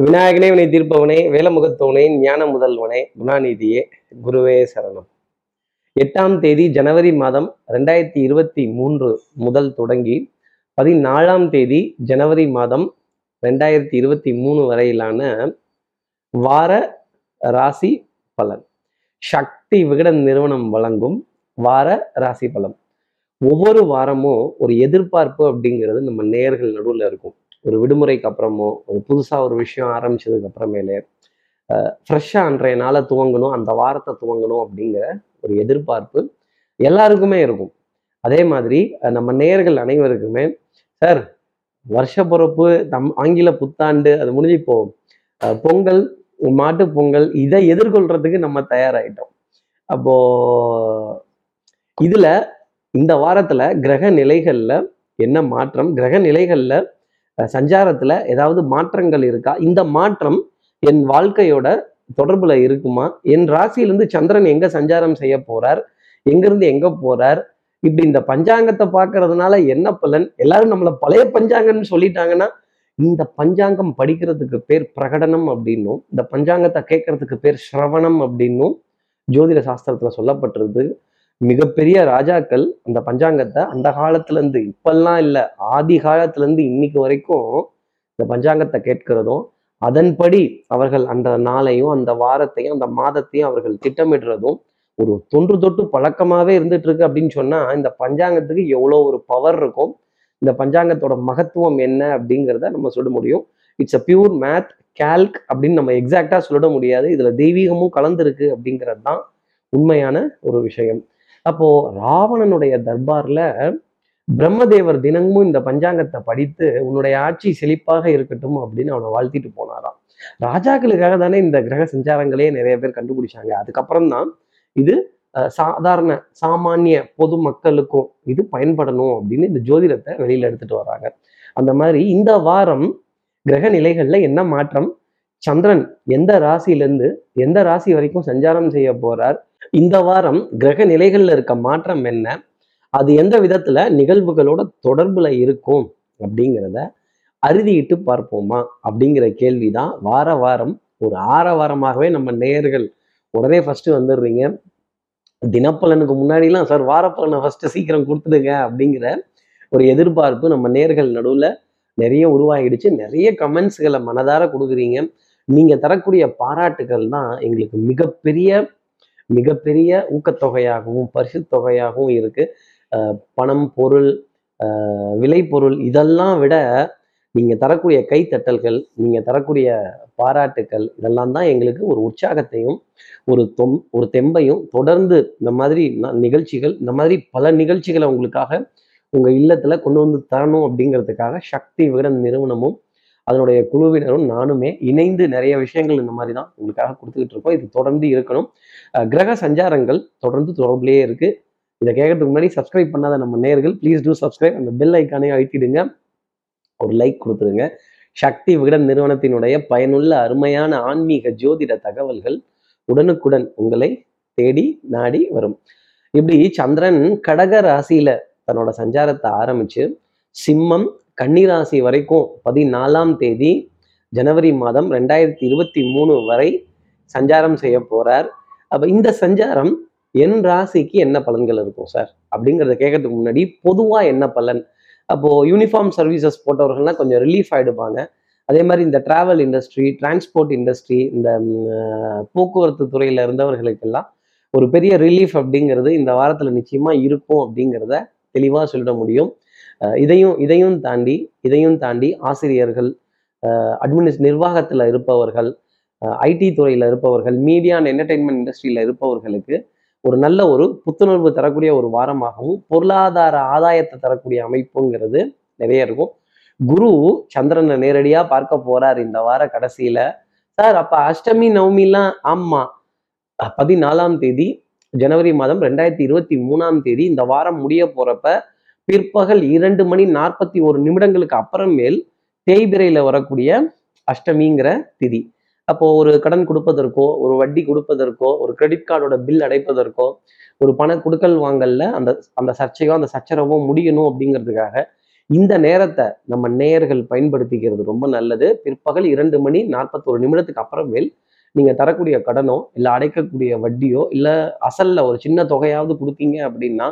விநாயகனே வினை தீர்ப்பவனே வேலமுகத்தவனே ஞான முதல்வனே குணாநிதியே குருவே சரணம். எட்டாம் தேதி ஜனவரி மாதம் ரெண்டாயிரத்தி இருபத்தி மூன்று முதல் தொடங்கி பதினாலாம் தேதி ஜனவரி மாதம் ரெண்டாயிரத்தி இருபத்தி மூணு வரையிலான வார ராசி பலன். சக்தி விகடன் நிறுவனம் வழங்கும் வார ராசி பலன். ஒவ்வொரு வாரமும் ஒரு எதிர்பார்ப்பு அப்படிங்கிறது நம்ம நேர்கள் நடுவில் இருக்கும். ஒரு விடுமுறைக்கு அப்புறமோ ஒரு புதுசாக ஒரு விஷயம் ஆரம்பிச்சதுக்கு அப்புறமேலே ஃப்ரெஷ்ஷாக அன்றைய நாளை துவங்கணும் அந்த வாரத்தை துவங்கணும் அப்படிங்கிற ஒரு எதிர்பார்ப்பு எல்லாருக்குமே இருக்கும். அதே மாதிரி நம்ம நேயர்கள் அனைவருக்குமே சார் வருஷ பிறப்பு தம் ஆங்கில புத்தாண்டு அது முடிஞ்சு இப்போ பொங்கல் மாட்டு பொங்கல் இதை எதிர்கொள்றதுக்கு நம்ம தயாராகிட்டோம் அப்போ இதுல இந்த வாரத்துல கிரக நிலைகள்ல என்ன மாற்றம் கிரக நிலைகள்ல சஞ்சாரத்துல ஏதாவது மாற்றங்கள் இருக்கா? இந்த மாற்றம் என் வாழ்க்கையோட தொடர்புல இருக்குமா? என் ராசியிலிருந்து சந்திரன் எங்க சஞ்சாரம் செய்ய போறார்? எங்கிருந்து எங்க போறார்? இப்படி இந்த பஞ்சாங்கத்தை பார்க்கறதுனால என்ன பலன்? எல்லாரும் நம்மள பழைய பஞ்சாங்கம்னு சொல்லிட்டாங்கன்னா இந்த பஞ்சாங்கம் படிக்கிறதுக்கு பேர் பிரகடனம் அப்படின்னும் இந்த பஞ்சாங்கத்தை கேட்கறதுக்கு பேர் ஸ்ரவணம் அப்படின்னும் ஜோதிட சாஸ்திரத்துல சொல்லப்பட்டிருக்கு மிகப்பெரிய ராஜாக்கள் அந்த பஞ்சாங்கத்தை அந்த காலத்துல இருந்து இப்பெல்லாம் இல்லை ஆதி காலத்துல இருந்து இன்னைக்கு வரைக்கும் இந்த பஞ்சாங்கத்தை கேட்கிறதும் அதன்படி அவர்கள் அந்த நாளையும் அந்த வாரத்தையும் அந்த மாதத்தையும் அவர்கள் திட்டமிடுறதும் ஒரு தொன்று தொட்டு பழக்கமாவே இருந்துட்டு இருக்கு அப்படின்னு சொன்னா இந்த பஞ்சாங்கத்துக்கு எவ்வளோ ஒரு பவர் இருக்கும் இந்த பஞ்சாங்கத்தோட மகத்துவம் என்ன அப்படிங்கிறத நம்ம சொல்ல முடியும். It's a pure math calc அப்படின்னு நம்ம எக்ஸாக்டா சொல்லிட முடியாது. இதுல தெய்வீகமும் கலந்துருக்கு அப்படிங்கிறது தான் உண்மையான ஒரு விஷயம். அப்போ ராவணனுடைய தர்பார்ல பிரம்மதேவர் தினமும் இந்த பஞ்சாங்கத்தை படித்து உன்னுடைய ஆட்சி செழிப்பாக இருக்கட்டும் அப்படின்னு அவனை வாழ்த்திட்டு போனாராம். ராஜாக்களுக்காக தானே இந்த கிரக சஞ்சாரங்களே நிறைய பேர் கண்டுபிடிச்சாங்க. அதுக்கப்புறம் தான் இது அஹ், சாதாரண சாமானிய பொது மக்களுக்கும் இது பயன்படணும் அப்படின்னு இந்த ஜோதிடத்தை வெளியில எடுத்துட்டு வராங்க. அந்த மாதிரி இந்த வாரம் கிரக நிலைகள்ல என்ன மாற்றம்? சந்திரன் எந்த ராசியிலேருந்து எந்த ராசி வரைக்கும் சஞ்சாரம் செய்ய போறார்? இந்த வாரம் கிரக நிலைகளில் இருக்க மாற்றம் என்ன? அது எந்த விதத்துல நிகழ்வுகளோட தொடர்புல இருக்கும் அப்படிங்கிறத அறுதியிட்டு பார்ப்போமா அப்படிங்கிற கேள்விதான் வார வாரம் ஒரு ஆற வாரமாகவே நம்ம நேயர்கள் உடனே ஃபர்ஸ்ட் வந்துடுறீங்க. தினப்பலனுக்கு முன்னாடிலாம் சார் வாரப்பலனை ஃபர்ஸ்ட் சீக்கிரம் கொடுத்துடுங்க அப்படிங்கிற ஒரு எதிர்பார்ப்பு நம்ம நேர்கள் நடுவில் நிறைய உருவாகிடுச்சு. நிறைய கமெண்ட்ஸ்களை மனதார கொடுக்குறீங்க. நீங்கள் தரக்கூடிய பாராட்டுகள் தான் எங்களுக்கு மிகப்பெரிய மிகப்பெரிய ஊக்கத்தொகையாகவும் பரிசு தொகையாகவும் இருக்கு பணம் பொருள் விளைபொருள் இதெல்லாம் விட நீங்க தரக்கூடிய கைத்தட்டல்கள் நீங்க தரக்கூடிய பாராட்டுக்கள் இதெல்லாம் தான் எங்களுக்கு ஒரு உற்சாகத்தையும் ஒரு தொம் ஒரு தெம்பையும் தொடர்ந்து இந்த மாதிரி ந- நிகழ்ச்சிகள் இந்த மாதிரி பல நிகழ்ச்சிகளை உங்களுக்காக உங்க இல்லத்துல கொண்டு வந்து தரணும் அப்படிங்கிறதுக்காக சக்தி விகடன் நிறுவனமும் அதனுடைய குழுவினரும் நானுமே இணைந்து நிறைய விஷயங்கள் இந்த மாதிரி தான் உங்களுக்காக கொடுத்துக்கிட்டு இருக்கோம். இது தொடர்ந்து இருக்கணும். கிரக சஞ்சாரங்கள் தொடர்ந்து தொடர்புலேயே இருக்கு. இதை கேட்கறதுக்கு முன்னாடி சப்ஸ்கிரைப் பண்ணாத நம்ம நேர்கள் ப்ளீஸ் டூ சப்ஸ்கிரைப் அந்த பெல் ஐக்கானே அழுத்திடுங்க. ஒரு லைக் கொடுத்துருங்க சக்தி விகடன் நிறுவனத்தினுடைய பயனுள்ள அருமையான ஆன்மீக ஜோதிட தகவல்கள் உடனுக்குடன் உங்களை தேடி நாடி வரும். இப்படி சந்திரன் கடக ராசியில தன்னோட சஞ்சாரத்தை ஆரம்பிச்சு சிம்மம் கன்னிராசி வரைக்கும் பதினாலாம் தேதி ஜனவரி மாதம் ரெண்டாயிரத்தி இருபத்தி மூணு வரை சஞ்சாரம் செய்ய போறார். அப்போ இந்த சஞ்சாரம் என் ராசிக்கு என்ன பலன்கள் இருக்கும் சார்? அப்படிங்கிறத கேட்கறதுக்கு முன்னாடி பொதுவாக என்ன பலன்? அப்போது யூனிஃபார்ம் சர்வீசஸ் போட்டவர்கள்லாம் கொஞ்சம் ரிலீஃப் ஆகிடுப்பாங்க அதே மாதிரி இந்த டிராவல் இண்டஸ்ட்ரி டிரான்ஸ்போர்ட் இண்டஸ்ட்ரி இந்த போக்குவரத்து துறையில் இருந்தவர்களுக்கெல்லாம் ஒரு பெரிய ரிலீஃப் அப்படிங்கிறது இந்த வாரத்தில் நிச்சயமாக இருக்கும் அப்படிங்கிறத தெளிவாக சொல்லிட முடியும். இதையும் இதையும் தாண்டி இதையும் தாண்டி ஆசிரியர்கள் அட்மினிஸ் நிர்வாகத்துல இருப்பவர்கள் ஐடி துறையில இருப்பவர்கள் மீடியா அண்ட் என்டர்டெயின்மெண்ட் இண்டஸ்ட்ரியில இருப்பவர்களுக்கு ஒரு நல்ல ஒரு புத்துணர்வு தரக்கூடிய ஒரு வாரமாகவும் பொருளாதார ஆதாயத்தை தரக்கூடிய அமைப்புங்கிறது நிறைய இருக்கும். குரு சந்திரனை நேரடியா பார்க்க போறார் இந்த வார கடைசியில. சார் அப்ப அஷ்டமி நவமிலாம் ஆமா. பதினாலாம் தேதி ஜனவரி மாதம் ரெண்டாயிரத்தி இருபத்தி மூணாம் தேதி இந்த வாரம் முடிய போறப்ப பிற்பகல் இரண்டு மணி நாற்பத்தி ஒரு நிமிடங்களுக்கு அப்புறமேல் தேய்பிரையில் வரக்கூடிய அஷ்டமிங்கிற திதி. அப்போ ஒரு கடன் கொடுப்பதற்கோ ஒரு வட்டி கொடுப்பதற்கோ ஒரு கிரெடிட் கார்டோட பில் அடைப்பதற்கோ ஒரு பண கொடுக்கல் வாங்கல்ல அந்த அந்த சர்ச்சையோ அந்த சச்சரவோ முடியணும் அப்படிங்கிறதுக்காக இந்த நேரத்தை நம்ம நேயர்கள் பயன்படுத்திக்கிறது ரொம்ப நல்லது. பிற்பகல் இரண்டு மணி நாற்பத்தோரு நிமிடத்துக்கு அப்புறமேல் நீங்கள் தரக்கூடிய கடனோ இல்லை அடைக்கக்கூடிய வட்டியோ இல்லை அசல்ல ஒரு சின்ன தொகையாவது கொடுத்தீங்க அப்படின்னா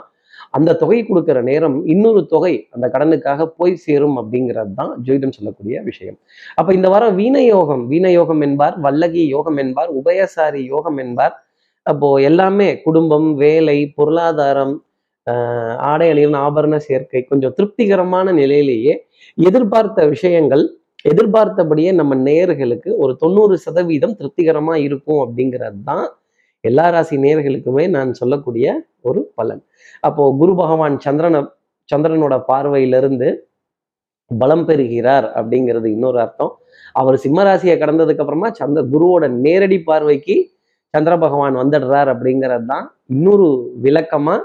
அந்த தொகை கொடுக்குற நேரம் இன்னொரு தொகை அந்த கடனுக்காக போய் சேரும் அப்படிங்கிறது தான் ஜோதிடம் சொல்லக்கூடிய விஷயம். அப்ப இந்த வாரம் வீண யோகம் வீண யோகம் என்பார் வல்லகி யோகம் என்பார் உபயசாரி யோகம் என்பார். அப்போ எல்லாமே குடும்பம் வேலை பொருளாதாரம் ஆடை அணியின் ஆபரண சேர்க்கை கொஞ்சம் திருப்திகரமான நிலையிலேயே எதிர்பார்த்த விஷயங்கள் எதிர்பார்த்தபடியே நம்ம நேர்களுக்கு ஒரு தொண்ணூறு சதவீதம் திருப்திகரமாக இருக்கும் அப்படிங்கிறது தான் எல்லா ராசி நேர்களுக்குமே நான் சொல்லக்கூடிய ஒரு பலன். அப்போ குரு பகவான் சந்திரனை சந்திரனோட பார்வையிலிருந்து பலம் பெறுகிறார் அப்படிங்கிறது இன்னொரு அர்த்தம். அவர் சிம்ம ராசியை கடந்ததுக்கு அப்புறமா சந்திர குருவோட நேரடி பார்வைக்கு சந்திர பகவான் வந்துடுறார் அப்படிங்கிறது தான் இன்னொரு விளக்கமா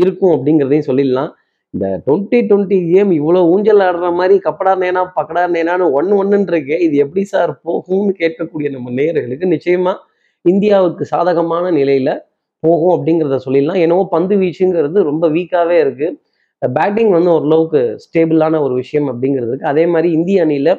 இருக்கும் அப்படிங்கிறதையும் சொல்லிடலாம். இந்த டுவெண்ட்டி டுவெண்ட்டி கேம் இவ்வளோ ஊஞ்சல் ஆடுற மாதிரி கப்படா நேனா பக்கடா நேனான்னு ஒன்று ஒன்றுன்னு இருக்கு. இது எப்படி சார் போகும்னு கேட்கக்கூடிய நம்ம நேயர்களுக்கு நிச்சயமாக இந்தியாவுக்கு சாதகமான நிலையில போகும் அப்படிங்கிறத சொல்லிடலாம். என்னவோ பந்து வீச்சுங்கிறது ரொம்ப வீக்காகவே இருக்கு. பேட்டிங் வந்து ஓரளவுக்கு ஸ்டேபிளான ஒரு விஷயம் அப்படிங்கிறது இருக்கு. அதே மாதிரி இந்திய அணியில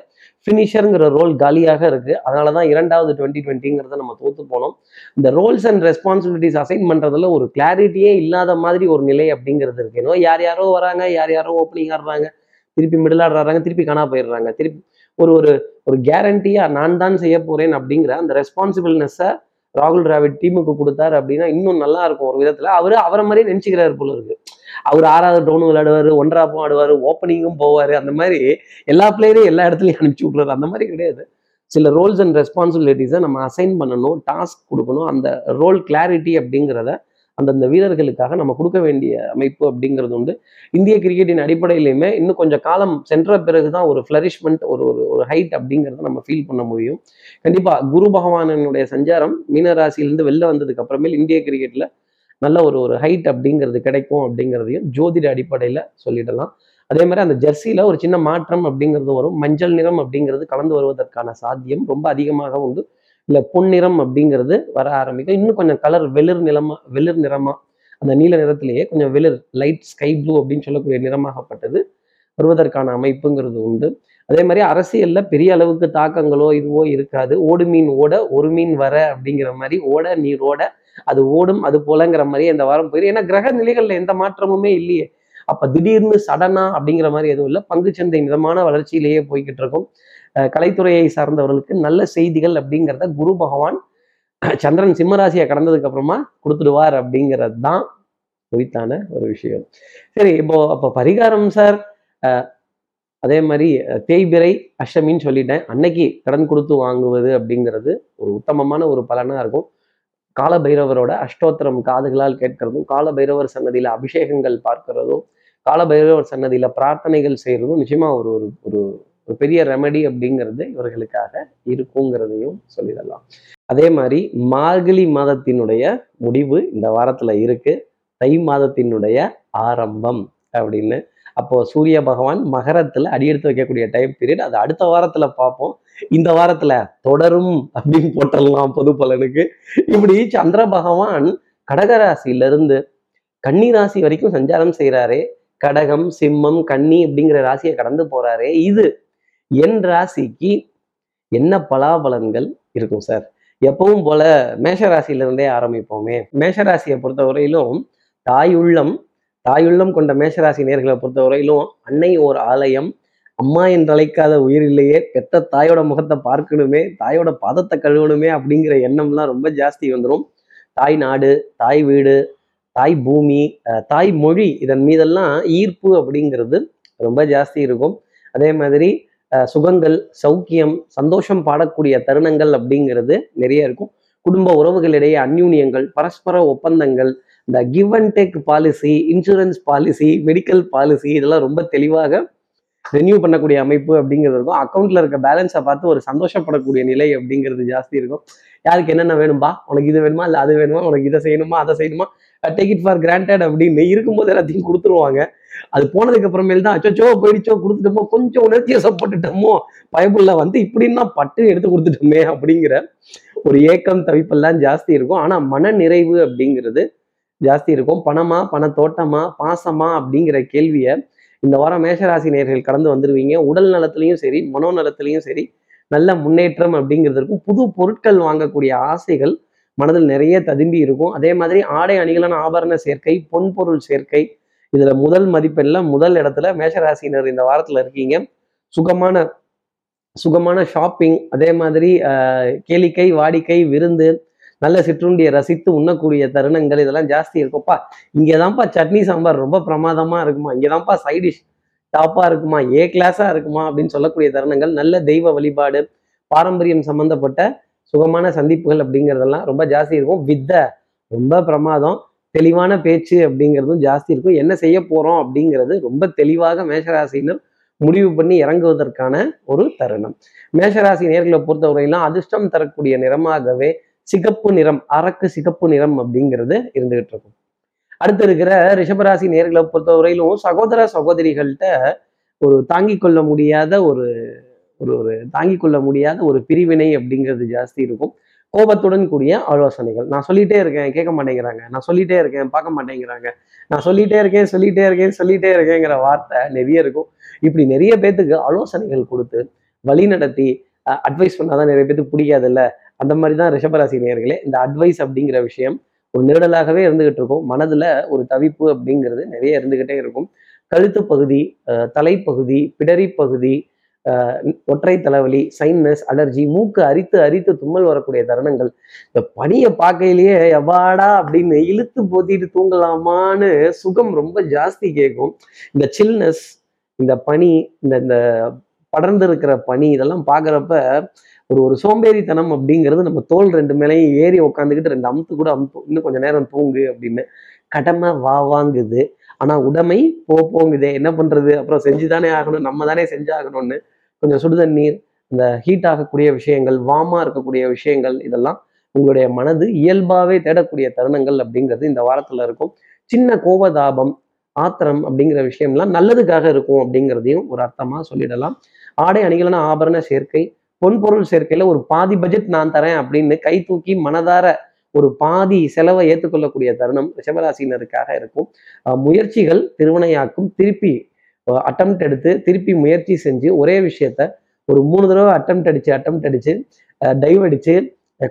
ஃபினிஷருங்கிற ரோல் காலியாக இருக்கு. அதனால தான் இரண்டாவது டுவெண்ட்டி டுவெண்ட்டிங்கிறத நம்ம தோத்து போனோம். இந்த ரோல்ஸ் அண்ட் ரெஸ்பான்சிபிலிட்டிஸ் அசைன் பண்றதுல ஒரு கிளாரிட்டியே இல்லாத மாதிரி ஒரு நிலை அப்படிங்கிறது இருக்கு. ஏன்னா யார் யாரோ வராங்க யார் யாரோ ஓப்பனிங் ஆடுறாங்க திருப்பி மிடில் ஆடுறாங்க திருப்பி காணா போயிடுறாங்க. திருப்பி ஒரு ஒரு ஒரு கேரண்டியா நான் தான் செய்ய போறேன் அப்படிங்கிற அந்த ரெஸ்பான்சிபிள்னஸை ராகுல் டிராவிட் டீமுக்கு கொடுத்தாரு அப்படின்னா இன்னும் நல்லா இருக்கும் ஒரு விதத்துல. அவரு அவரை மாதிரியே நினைச்சுக்கிறாரு போல இருக்கு. அவர் ஆறாவது டவுன் விளையாடுவாரு ஒன்றாப்பும் ஆடுவாரு ஓப்பனிங்கும் போவாரு. அந்த மாதிரி எல்லா பிளேயரையும் எல்லா இடத்துலையும் அனுப்பிச்சு விட்றாரு அந்த மாதிரி கிடையாது. சில ரோல்ஸ் அண்ட் ரெஸ்பான்சிபிலிட்டிஸை நம்ம அசைன் பண்ணணும் டாஸ்க் கொடுக்கணும். அந்த ரோல் கிளாரிட்டி அப்படிங்கிறத அந்தந்த வீரர்களுக்காக நம்ம கொடுக்க வேண்டிய அமைப்பு அப்படிங்கிறது உண்டு. இந்திய கிரிக்கெட்டின் அடிப்படையிலையுமே இன்னும் கொஞ்சம் காலம் சென்ற பிறகுதான் ஒரு ஃப்ளரிஷ்மெண்ட் ஒரு ஒரு ஒரு ஹைட் அப்படிங்கிறத நம்ம ஃபீல் பண்ண முடியும். கண்டிப்பா குரு பகவானனுடைய சஞ்சாரம் மீனராசியிலிருந்து வெளில வந்ததுக்கு அப்புறமேல் இந்திய கிரிக்கெட்ல நல்ல ஒரு ஒரு ஹைட் அப்படிங்கிறது கிடைக்கும் அப்படிங்கிறதையும் ஜோதிட அடிப்படையில சொல்லிடலாம். அதே மாதிரி அந்த ஜெர்சியில ஒரு சின்ன மாற்றம் அப்படிங்கிறது வரும். மஞ்சள் நிறம் அப்படிங்கிறது கலந்து வருவதற்கான சாத்தியம் ரொம்ப அதிகமாக உண்டு. இல்ல பொன்னிறம் அப்படிங்கிறது வர ஆரம்பிக்கும். இன்னும் கொஞ்சம் கலர் வெளிர் நிலமா வெளிர் நிறமா அந்த நீல நிறத்திலேயே கொஞ்சம் வெளிர் லைட் ஸ்கை ப்ளூ அப்படின்னு சொல்லக்கூடிய நிறமாகப்பட்டது. வருவதற்கான அமைப்புங்கிறது உண்டு. அதே மாதிரி அரசியல்ல பெரிய அளவுக்கு தாக்கங்களோ இதுவோ இருக்காது. ஓடு மீன் ஓட ஒரு மீன் வர அப்படிங்கிற மாதிரி ஓட நீர் ஓட அது ஓடும் அது போலங்கிற மாதிரி இந்த வாரம் போயிடும் ஏன்னா கிரக நிலைகள்ல எந்த மாற்றமுமே இல்லையே. அப்போ திடீர்னு சடனா அப்படிங்கிற மாதிரி எதுவும் இல்லை. பங்குச்சந்தை மிதமான வளர்ச்சியிலேயே போய்கிட்டு இருக்கும். கலைத்துறையை சார்ந்தவர்களுக்கு நல்ல செய்திகள் அப்படிங்கிறத குரு பகவான் சந்திரன் சிம்மராசியை கடந்ததுக்கு அப்புறமா கொடுத்துடுவார் அப்படிங்கிறது தான் குறித்தான ஒரு விஷயம். சரி இப்போ அப்போ பரிகாரம் சார். அஹ் அதே மாதிரி தேய்பிரை தேய்பிறை அஷ்டமின்னு சொல்லிட்டேன். அன்னைக்கு கடன் கொடுத்து வாங்குவது அப்படிங்கிறது ஒரு உத்தமமான ஒரு பலனா இருக்கும். கால பைரவரோட அஷ்டோத்திரம் காதுகளால் கேட்கறதும் கால பைரவர் சன்னதியில அபிஷேகங்கள் பார்க்கிறதும் கால பைரவர் சன்னதியில பிரார்த்தனைகள் செய்யறதும் நிச்சயமா ஒரு ஒரு ஒரு பெரிய ரெமடி அப்படிங்கிறது இவர்களுக்காக இருக்குங்கிறதையும் சொல்லிடலாம். அதே மாதிரி மார்கழி மாதத்தினுடைய முடிவு இந்த வாரத்துல இருக்கு. தை மாதத்தினுடைய ஆரம்பம் அப்படின்னு. அப்போ சூரிய பகவான் மகரத்துல அடியெடுத்து வைக்கக்கூடிய டைம் பீரியட் அது அடுத்த வாரத்துல பார்ப்போம். இந்த வாரத்துல தொடரும் அப்படின்னு போட்டலாம் பொது பலனுக்கு. இப்படி சந்திர பகவான் கடகராசியிலிருந்து கன்னி ராசி வரைக்கும் சஞ்சாரம் செய்கிறாரே கடகம் சிம்மம் கன்னி அப்படிங்கிற ராசியை கடந்து போறாரே. இது என் ராசிக்கு என்ன பலாபலன்கள் இருக்கும் சார்? எப்பவும் போல மேஷ ராசியிலிருந்தே ஆரம்பிப்போமே. மேஷ ராசியை பொறுத்தவரையிலும் தாயுள்ளம் தாயுள்ளம் கொண்ட மேஷராசி நேர்களை பொறுத்தவரையிலும் அன்னை ஓர் ஆலயம். அம்மா என்றழைக்காத உயிர் இல்லையே. பெத்த தாயோட முகத்தை பார்க்கணுமே தாயோட பாதத்தை கழுவணுமே அப்படிங்கிற எண்ணம்லாம் ரொம்ப ஜாஸ்தி வந்துடும் தாய் நாடு தாய் வீடு தாய் பூமி தாய் மொழி இதன் மீதெல்லாம் ஈர்ப்பு அப்படிங்கிறது ரொம்ப ஜாஸ்தி இருக்கும். அதே மாதிரி சுகங்கள் சௌக்கியம் சந்தோஷம் பாடக்கூடிய தருணங்கள் அப்படிங்கிறது நிறைய இருக்கும். குடும்ப உறவுகளிடையே அந்யூன்யங்கள் பரஸ்பர ஒப்பந்தங்கள் இந்த give and take policy insurance policy medical policy இதெல்லாம் ரொம்ப தெளிவாக ரெனியூ பண்ணக்கூடிய அமைப்பு அப்படிங்கிறது இருக்கும். அக்கௌண்ட்ல இருக்க பேலன்ஸை பார்த்து ஒரு சந்தோஷப்படக்கூடிய நிலை அப்படிங்கிறது ஜாஸ்தி இருக்கும். யாருக்கு என்னென்ன வேணும்பா? உனக்கு இது வேணுமா? இல்லை அது வேணுமா? உனக்கு இதை செய்யணுமா? அதை செய்யணுமா? டேக் இட் ஃபார் கிராண்டட் அப்படின்னு இருக்கும்போது எல்லாத்தையும் கொடுத்துருவாங்க. அது போனதுக்கு அப்புறமேல் தான் அச்சோ போயிடுச்சோ கொடுத்துட்டோமோ கொஞ்சம் உணர்ச்சி சப்பட்டுட்டோமோ பயப்புள்ள வந்து இப்படின்னா பட்டு எடுத்து கொடுத்துட்டோமே அப்படிங்கிற ஒரு ஏக்கம் தவிப்பெல்லாம் ஜாஸ்தி இருக்கும். ஆனா மன நிறைவு அப்படிங்கிறது ஜாஸ்தி இருக்கும். பணமா பணத்தோட்டமா பாசமா அப்படிங்கிற கேள்வியை இந்த வாரம் மேஷராசி நேர்கள் கடந்து வந்துருவீங்க. உடல் நலத்திலையும் சரி மனோநலத்திலையும் சரி நல்ல முன்னேற்றம் அப்படிங்கிறது இருக்கும். புது பொருட்கள் வாங்கக்கூடிய ஆசைகள் மனதில் நிறைய ததும்பி இருக்கும். அதே மாதிரி ஆடை அணிகளான ஆபரண சேர்க்கை பொன்பொருள் சேர்க்கை இதுல முதல் மதிப்பெண்ல முதல் இடத்துல மேஷராசினர் இந்த வாரத்துல இருக்கீங்க. சுகமான சுகமான ஷாப்பிங் அதே மாதிரி கேளிக்கை வாடிக்கை விருந்து நல்ல சிற்றுண்டியை ரசித்து உண்ணக்கூடிய தருணங்கள் இதெல்லாம் ஜாஸ்தி இருக்கும்ப்பா. இங்கேதான்ப்பா சட்னி சாம்பார் ரொம்ப பிரமாதமா இருக்குமா? இங்கேதான்ப்பா சைடிஷ் டாப்பா இருக்குமா? ஏ கிளாஸா இருக்குமா? அப்படின்னு சொல்லக்கூடிய தருணங்கள் நல்ல தெய்வ வழிபாடு பாரம்பரியம் சம்பந்தப்பட்ட சுகமான சந்திப்புகள் அப்படிங்கிறதெல்லாம் ரொம்ப ஜாஸ்தி இருக்கும். வித்த ரொம்ப பிரமாதம். தெளிவான பேச்சு அப்படிங்கிறதும் ஜாஸ்தி இருக்கும். என்ன செய்ய போறோம் அப்படிங்கிறது ரொம்ப தெளிவாக மேஷராசினர் முடிவு பண்ணி இறங்குவதற்கான ஒரு தருணம். மேஷராசி நேர்களை பொறுத்தவரையிலும் அதிர்ஷ்டம் தரக்கூடிய நிறமாகவே சிகப்பு நிறம் அரக்கு சிகப்பு நிறம் அப்படிங்கிறது இருந்துகிட்டு இருக்கும். அடுத்து இருக்கிற ரிஷபராசி நேர்களை பொறுத்தவரையிலும் சகோதர சகோதரிகள்கிட்ட ஒரு தாங்கிக் கொள்ள முடியாத ஒரு ஒரு ஒரு தாங்கிக் கொள்ள முடியாத ஒரு பிரிவினை அப்படிங்கிறது ஜாஸ்தி இருக்கும். கோபத்துடன் கூடிய ஆலோசனைகள். நான் சொல்லிட்டே இருக்கேன் கேட்க மாட்டேங்கிறாங்க. நான் சொல்லிட்டே இருக்கேன் பார்க்க மாட்டேங்கிறாங்க. நான் சொல்லிட்டே இருக்கேன் சொல்லிட்டே இருக்கேன் சொல்லிட்டே இருக்கேங்கிற வார்த்தை நிறைய இருக்கும். இப்படி நிறைய பேத்துக்கு ஆலோசனைகள் கொடுத்து வழி நடத்தி அட்வைஸ் பண்ணாதான் நிறைய பேத்துக்கு பிடிக்காதுல்ல? அந்த மாதிரி தான் ரிஷபராசி நேர்களே இந்த அட்வைஸ் அப்படிங்கிற விஷயம் ஒரு நெருடலாகவே இருந்துகிட்டு இருக்கும். மனதுல ஒரு தவிப்பு அப்படிங்கிறது நிறைய இருந்துகிட்டே இருக்கும். கழுத்து பகுதி தலைப்பகுதி பிடரி பகுதி ஒற்றை தலைவலி சைன்னஸ் அலர்ஜி மூக்கு அரித்து அரித்து தும்மல் வரக்கூடிய தருணங்கள். இந்த பனியை பார்க்கையிலேயே எவாடா அப்படின்னு இழுத்து போத்திட்டு தூங்கலாமான்னு சுகம் ரொம்ப ஜாஸ்தி கேட்கும். இந்த சில்னஸ் இந்த பனி இந்த இந்த படர்ந்து இருக்கிற பனி இதெல்லாம் பார்க்குறப்ப ஒரு ஒரு சோம்பேறித்தனம் அப்படிங்கிறது நம்ம தோல் ரெண்டு மேலையும் ஏறி உட்காந்துக்கிட்டு ரெண்டு அமுத்து கூட அமுத்து இன்னும் கொஞ்சம் நேரம் தூங்கு அப்படின்னு. கடமை வா வாங்குது. ஆனால் உடமை போ போங்குதே. என்ன பண்றது? அப்புறம் செஞ்சு தானே ஆகணும். நம்ம தானே செஞ்சாகணும்னு கொஞ்சம் சுடுதண்ணீர் இந்த ஹீட் ஆகக்கூடிய விஷயங்கள் வாமா இருக்கக்கூடிய விஷயங்கள் இதெல்லாம் உங்களுடைய மனது இயல்பாவே தேடக்கூடிய தருணங்கள் அப்படிங்கிறது இந்த வாரத்துல இருக்கும். சின்ன கோபதாபம் ஆத்திரம் அப்படிங்கிற விஷயம்லாம் நல்லதுக்காக இருக்கும் அப்படிங்கிறதையும் ஒரு அர்த்தமா சொல்லிடலாம். ஆடை அணிகளான ஆபரண சேர்க்கை பொன்பொருள் சேர்க்கையில ஒரு பாதி பட்ஜெட் நான் தரேன் அப்படின்னு கை தூக்கி மனதார ஒரு பாதி செலவை ஏற்றுக்கொள்ளக்கூடிய தருணம் ரிஷபராசினருக்காக இருக்கும். முயற்சிகள் திருவினையாக்கும் திருப்பி அட்டம் எடுத்து திருப்பி முயற்சி செஞ்சு ஒரே விஷயத்த ஒரு மூணு தடவை அட்டம் அடிச்சு அட்டம் அடிச்சு டைவ் அடிச்சு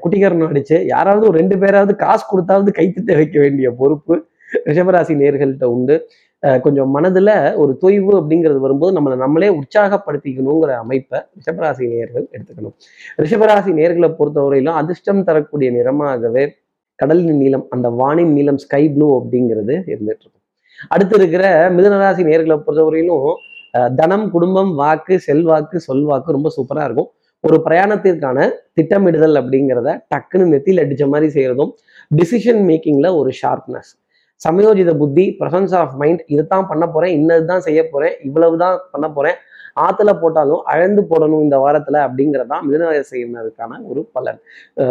குட்டிகரணம் அடிச்சு யாராவது ஒரு ரெண்டு பேராவது காசு கொடுத்தாவது கைத்திட்ட வைக்க வேண்டிய பொறுப்பு ரிஷபராசி நேர்கள்ட்ட உண்டு. கொஞ்சம் மனதுல ஒரு தொய்வு அப்படிங்கிறது வரும்போது நம்மளை நம்மளே உற்சாகப்படுத்திக்கணுங்கிற அமைப்பை ரிஷபராசி நேர்கள் எடுத்துக்கணும். ரிஷபராசி நேர்களை பொறுத்தவரையிலும் அதிர்ஷ்டம் தரக்கூடிய நிறமாகவே கடலின் நீளம் அந்த வானின் நீளம் ஸ்கை ப்ளூ அப்படிங்கிறது இருந்துட்டு இருக்கும். அடுத்து இருக்கிற மிதனராசி நேர்களை பொறுத்தவரையிலும் தனம் குடும்பம் வாக்கு செல்வாக்கு சொல்வாக்கு ரொம்ப சூப்பரா இருக்கும். ஒரு பிரயாணத்திற்கான திட்டமிடுதல் அப்படிங்கிறத டக்குன்னு நெத்தியில் அடிச்ச மாதிரி செய்யறதும் டிசிஷன் மேக்கிங்ல ஒரு ஷார்ப்னஸ் சமயோஜித புத்தி ப்ரசன்ஸ் ஆஃப் மைண்ட் இதுதான் பண்ண போறேன் இன்னது தான் செய்ய போறேன் இவ்வளவு தான் பண்ண போறேன் ஆத்துல போட்டாலும் அழந்து போடணும் இந்த வாரத்துல அப்படிங்கிறதான் மிதனராசினருக்கான ஒரு பலன்.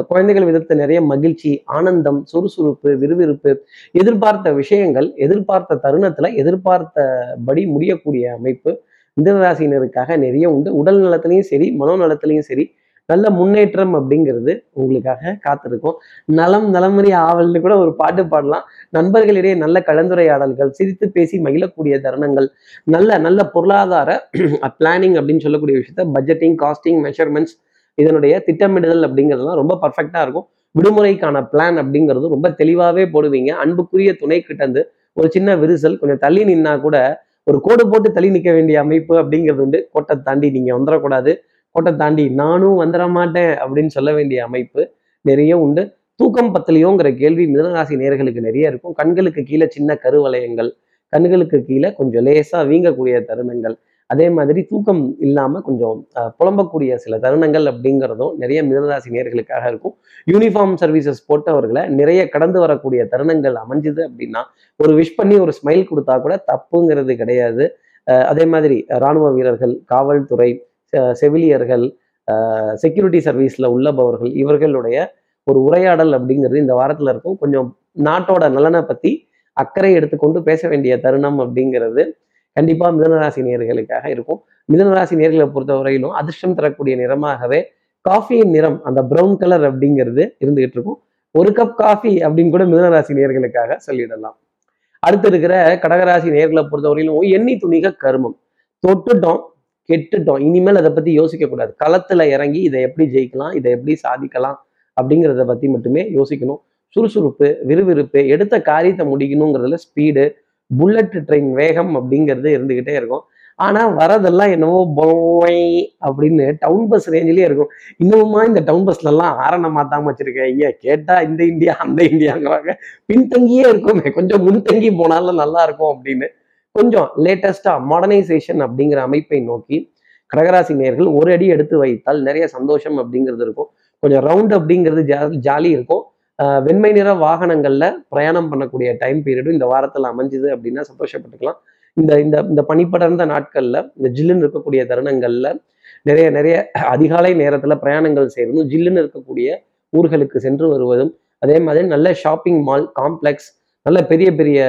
குழந்தைகள் விதத்தை நிறைய மகிழ்ச்சி ஆனந்தம் சுறுசுறுப்பு விறுவிறுப்பு எதிர்பார்த்த விஷயங்கள் எதிர்பார்த்த தருணத்துல எதிர்பார்த்தபடி முடியக்கூடிய அமைப்பு மிதனராசினருக்காக நிறைய உண்டு. உடல் நலத்திலையும் சரி மனோநலத்திலையும் சரி நல்ல முன்னேற்றம் அப்படிங்கிறது உங்களுக்காக காத்திருக்கும். நலம் நலமறி ஆவல்னு கூட ஒரு பாட்டு பாடலாம். நண்பர்களிடையே நல்ல கலந்துரையாடல்கள் சிரித்து பேசி மகிழக்கூடிய தருணங்கள் நல்ல நல்ல பொருளாதார பிளானிங் அப்படின்னு சொல்லக்கூடிய விஷயத்த பட்ஜெட்டிங் காஸ்டிங் மெஷர்மெண்ட்ஸ் இதனுடைய திட்டமிடுதல் அப்படிங்கிறதுலாம் ரொம்ப பர்ஃபெக்டாக இருக்கும். விடுமுறைக்கான பிளான் அப்படிங்கிறது ரொம்ப தெளிவாகவே போடுவீங்க. அன்புக்குரிய துணை கிட்ட இருந்து ஒரு சின்ன விரிசல் கொஞ்சம் தள்ளி நின்னா கூட ஒரு கோடு போட்டு தள்ளி நிற்க வேண்டிய அமைப்பு அப்படிங்கிறது உண்டு. கோட்டை தாண்டி நீங்க வந்துடக்கூடாது கோட்டை தாண்டி நானும் வந்துட மாட்டேன் அப்படின்னு சொல்ல வேண்டிய அமைப்பு நிறைய உண்டு. தூக்கம் பத்தலையோங்கிற கேள்வி மிதனராசி நேர்களுக்கு நிறைய இருக்கும். கண்களுக்கு கீழே சின்ன கருவலயங்கள் கண்களுக்கு கீழே கொஞ்சம் லேசாக வீங்கக்கூடிய தருணங்கள். அதே மாதிரி தூக்கம் இல்லாமல் கொஞ்சம் புலம்பக்கூடிய சில தருணங்கள் அப்படிங்கிறதும் நிறைய மிதனராசி நேர்களுக்காக இருக்கும். யூனிஃபார்ம் சர்வீசஸ் போட்டவர்களை நிறைய கடந்து வரக்கூடிய தருணங்கள் அமைஞ்சுது அப்படின்னா ஒரு விஷ் பண்ணி ஒரு ஸ்மைல் கொடுத்தா கூட தப்புங்கிறது கிடையாது. அதே மாதிரி ராணுவ வீரர்கள் காவல்துறை செவிலியர்கள் செக்யூரிட்டி சர்வீஸ்ல உள்ளபவர்கள் இவர்களுடைய ஒரு உரையாடல் அப்படிங்கிறது இந்த வாரத்துல இருக்கும். கொஞ்சம் நாட்டோட நலனை பத்தி அக்கறை எடுத்துக்கொண்டு பேச வேண்டிய தருணம் அப்படிங்கிறது கண்டிப்பா மிதனராசி நேர்களுக்காக இருக்கும். மிதனராசி நேர்களை பொறுத்தவரையிலும் அதிர்ஷ்டம் தரக்கூடிய நிறமாகவே காஃபியின் நிறம் அந்த பிரவுன் கலர் அப்படிங்கிறது இருந்துகிட்டு இருக்கும். ஒரு கப் காஃபி அப்படின்னு கூட மிதனராசி நேர்களுக்காக சொல்லிடலாம். அடுத்து இருக்கிற கடகராசி நேர்களை பொறுத்தவரையிலும் எண்ணி துணிக கருமம். தொட்டுட்டோம் கெட்டுட்டோம். இனிமேல் அதை பற்றி யோசிக்க கூடாது இறங்கி இதை எப்படி ஜெயிக்கலாம் இதை எப்படி சாதிக்கலாம் அப்படிங்கிறத பற்றி மட்டுமே யோசிக்கணும். சுறுசுறுப்பு விறுவிறுப்பு எடுத்த காரியத்தை முடிக்கணுங்கிறதுல ஸ்பீடு புல்லட் ட்ரெயின் வேகம் அப்படிங்கிறது இருந்துக்கிட்டே இருக்கும். ஆனால் வரதெல்லாம் என்னவோ போய் அப்படின்னு டவுன் பஸ் ரேஞ்சிலே இருக்கும். இன்னமுமா இந்த டவுன் பஸ்லலாம் ஆரணம் மாத்தாம வச்சிருக்கேன். ஐயா கேட்டால் இந்த இந்தியா அந்த இந்தியாங்கிறாங்க பின்தங்கியே இருக்குமே. கொஞ்சம் முன்தங்கி போனாலும் நல்லா இருக்கும் அப்படின்னு. கொஞ்சம் லேட்டஸ்டா மாடர்னைசேஷன் அப்படிங்கிற அமைப்பை நோக்கி கடகராசி நேர்கள் ஒரு அடி எடுத்து வைத்தால் நிறைய சந்தோஷம் அப்படிங்கிறது இருக்கும். கொஞ்சம் ரவுண்ட் அப்படிங்கிறது ஜா ஜாலி இருக்கும். வெண்மை நிற வாகனங்கள்ல பிரயாணம் பண்ணக்கூடிய டைம் பீரியடும் இந்த வாரத்தில் அமைஞ்சுது அப்படின்னா சந்தோஷப்பட்டுக்கலாம். இந்த இந்த இந்த பனிப்படர்ந்த நாட்கள்ல இந்த ஜில்லுன்னு இருக்கக்கூடிய தருணங்கள்ல நிறைய நிறைய அதிகாலை நேரத்துல பிரயாணங்கள் செய்யறதும் ஜில்லுன்னு இருக்கக்கூடிய ஊர்களுக்கு சென்று வருவதும் அதே மாதிரி நல்ல ஷாப்பிங் மால் காம்ப்ளெக்ஸ் நல்ல பெரிய பெரிய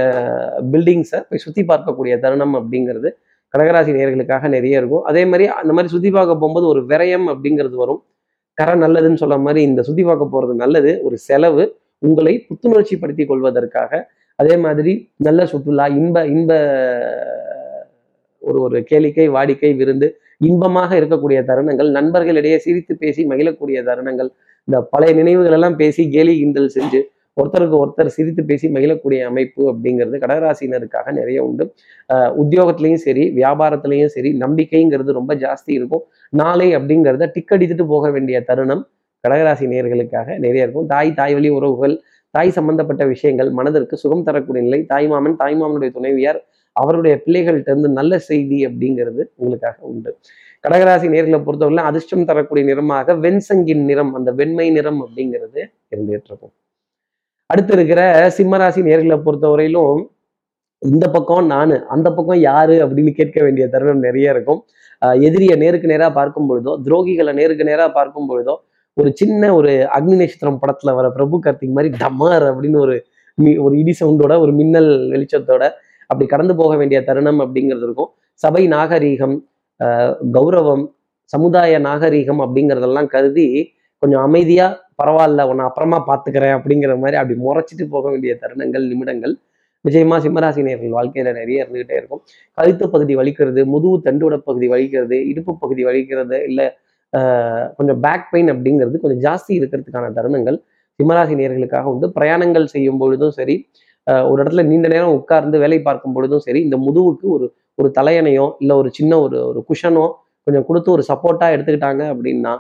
பில்டிங்ஸை போய் சுற்றி பார்க்கக்கூடிய தருணம் அப்படிங்கிறது கடகராசி நேர்களுக்காக நிறைய இருக்கும். அதே மாதிரி அந்த மாதிரி சுற்றி பார்க்க போகும்போது ஒரு விரயம் அப்படிங்கிறது வரும். கரை நல்லதுன்னு சொல்ல மாதிரி இந்த சுற்றி பார்க்க போகிறது நல்லது. ஒரு செலவு உங்களை புத்துணர்ச்சி படுத்தி கொள்வதற்காக. அதே மாதிரி நல்ல சுற்றுலா இன்ப இன்ப ஒரு ஒரு கேளிக்கை வாடிக்கை விருந்து இன்பமாக இருக்கக்கூடிய தருணங்கள் நண்பர்களிடையே சிரித்து பேசி மகிழக்கூடிய தருணங்கள் இந்த பழைய நினைவுகள் எல்லாம் பேசி கேலி கிண்டல் செஞ்சு ஒருத்தருக்கு ஒருத்தர் சிரித்து பேசி மகிழக்கூடிய அமைப்பு அப்படிங்கிறது கடகராசினருக்காக நிறைய உண்டு. அஹ் உத்தியோகத்திலையும் சரி வியாபாரத்திலையும் சரி நம்பிக்கைங்கிறது ரொம்ப ஜாஸ்தி இருக்கும். நாளை அப்படிங்கிறத டிக் அடித்துட்டு போக வேண்டிய தருணம் கடகராசி நேர்களுக்காக நிறைய இருக்கும். தாய் தாய் வழி உறவுகள் தாய் சம்பந்தப்பட்ட விஷயங்கள் மனதிற்கு சுகம் தரக்கூடிய நிலை தாய்மாமன் தாய்மாமனுடைய துணைவியார் அவருடைய பிள்ளைகள்கிட்ட இருந்து நல்ல செய்தி அப்படிங்கிறது உங்களுக்காக உண்டு. கடகராசி நேர்களை பொறுத்தவரை அதிர்ஷ்டம் தரக்கூடிய நிறமாக வெண்சங்கின் நிறம் அந்த வெண்மை நிறம் அப்படிங்கிறது இருந்துகிட்டு இருக்கும். அடுத்து இருக்கிற சிம்மராசி நேர்களை பொறுத்தவரையிலும் இந்த பக்கம் நான் அந்த பக்கம் யாரு அப்படின்னு கேட்க வேண்டிய தருணம் நிறைய இருக்கும். எதிரியை நேருக்கு நேராக பார்க்கும் பொழுதோ துரோகிகளை நேருக்கு நேராக பார்க்கும் பொழுதோ ஒரு சின்ன ஒரு அக்னி நட்சத்திரம் படத்துல வர பிரபு கார்த்திக் மாதிரி டமார் அப்படின்னு ஒரு ஒரு இடி சவுண்டோட ஒரு மின்னல் வெளிச்சத்தோட அப்படி கடந்து போக வேண்டிய தருணம் அப்படிங்கிறது இருக்கும். சபை நாகரீகம் கௌரவம் சமுதாய நாகரீகம் அப்படிங்கிறதெல்லாம் கருதி கொஞ்சம் அமைதியாக பரவாயில்ல உன்னை அப்புறமா பார்த்துக்கிறேன் அப்படிங்கிற மாதிரி அப்படி முறைச்சிட்டு போக வேண்டிய தருணங்கள் நிமிடங்கள் நிச்சயமா சிம்மராசினியர்கள் வாழ்க்கையில நிறைய இருந்துகிட்டே இருக்கும். கழுத்து பகுதி வலிக்கிறது முதுகு தண்டுவட பகுதி வலிக்கிறது இடுப்பு பகுதி வலிக்கிறது இல்லை கொஞ்சம் பேக் பெயின் அப்படிங்கிறது கொஞ்சம் ஜாஸ்தி இருக்கிறதுக்கான தருணங்கள் சிம்மராசி நேர்களுக்காக உண்டு. பிரயாணங்கள் செய்யும் பொழுதும் சரி ஒரு இடத்துல நீண்ட நேரம் உட்கார்ந்து வேலை பார்க்கும் பொழுதும் சரி இந்த முதுவுக்கு ஒரு ஒரு தலையணையோ இல்லை ஒரு சின்ன ஒரு ஒரு குஷனோ கொஞ்சம் கொடுத்து ஒரு சப்போர்ட்டாக எடுத்துக்கிட்டாங்க அப்படின்னா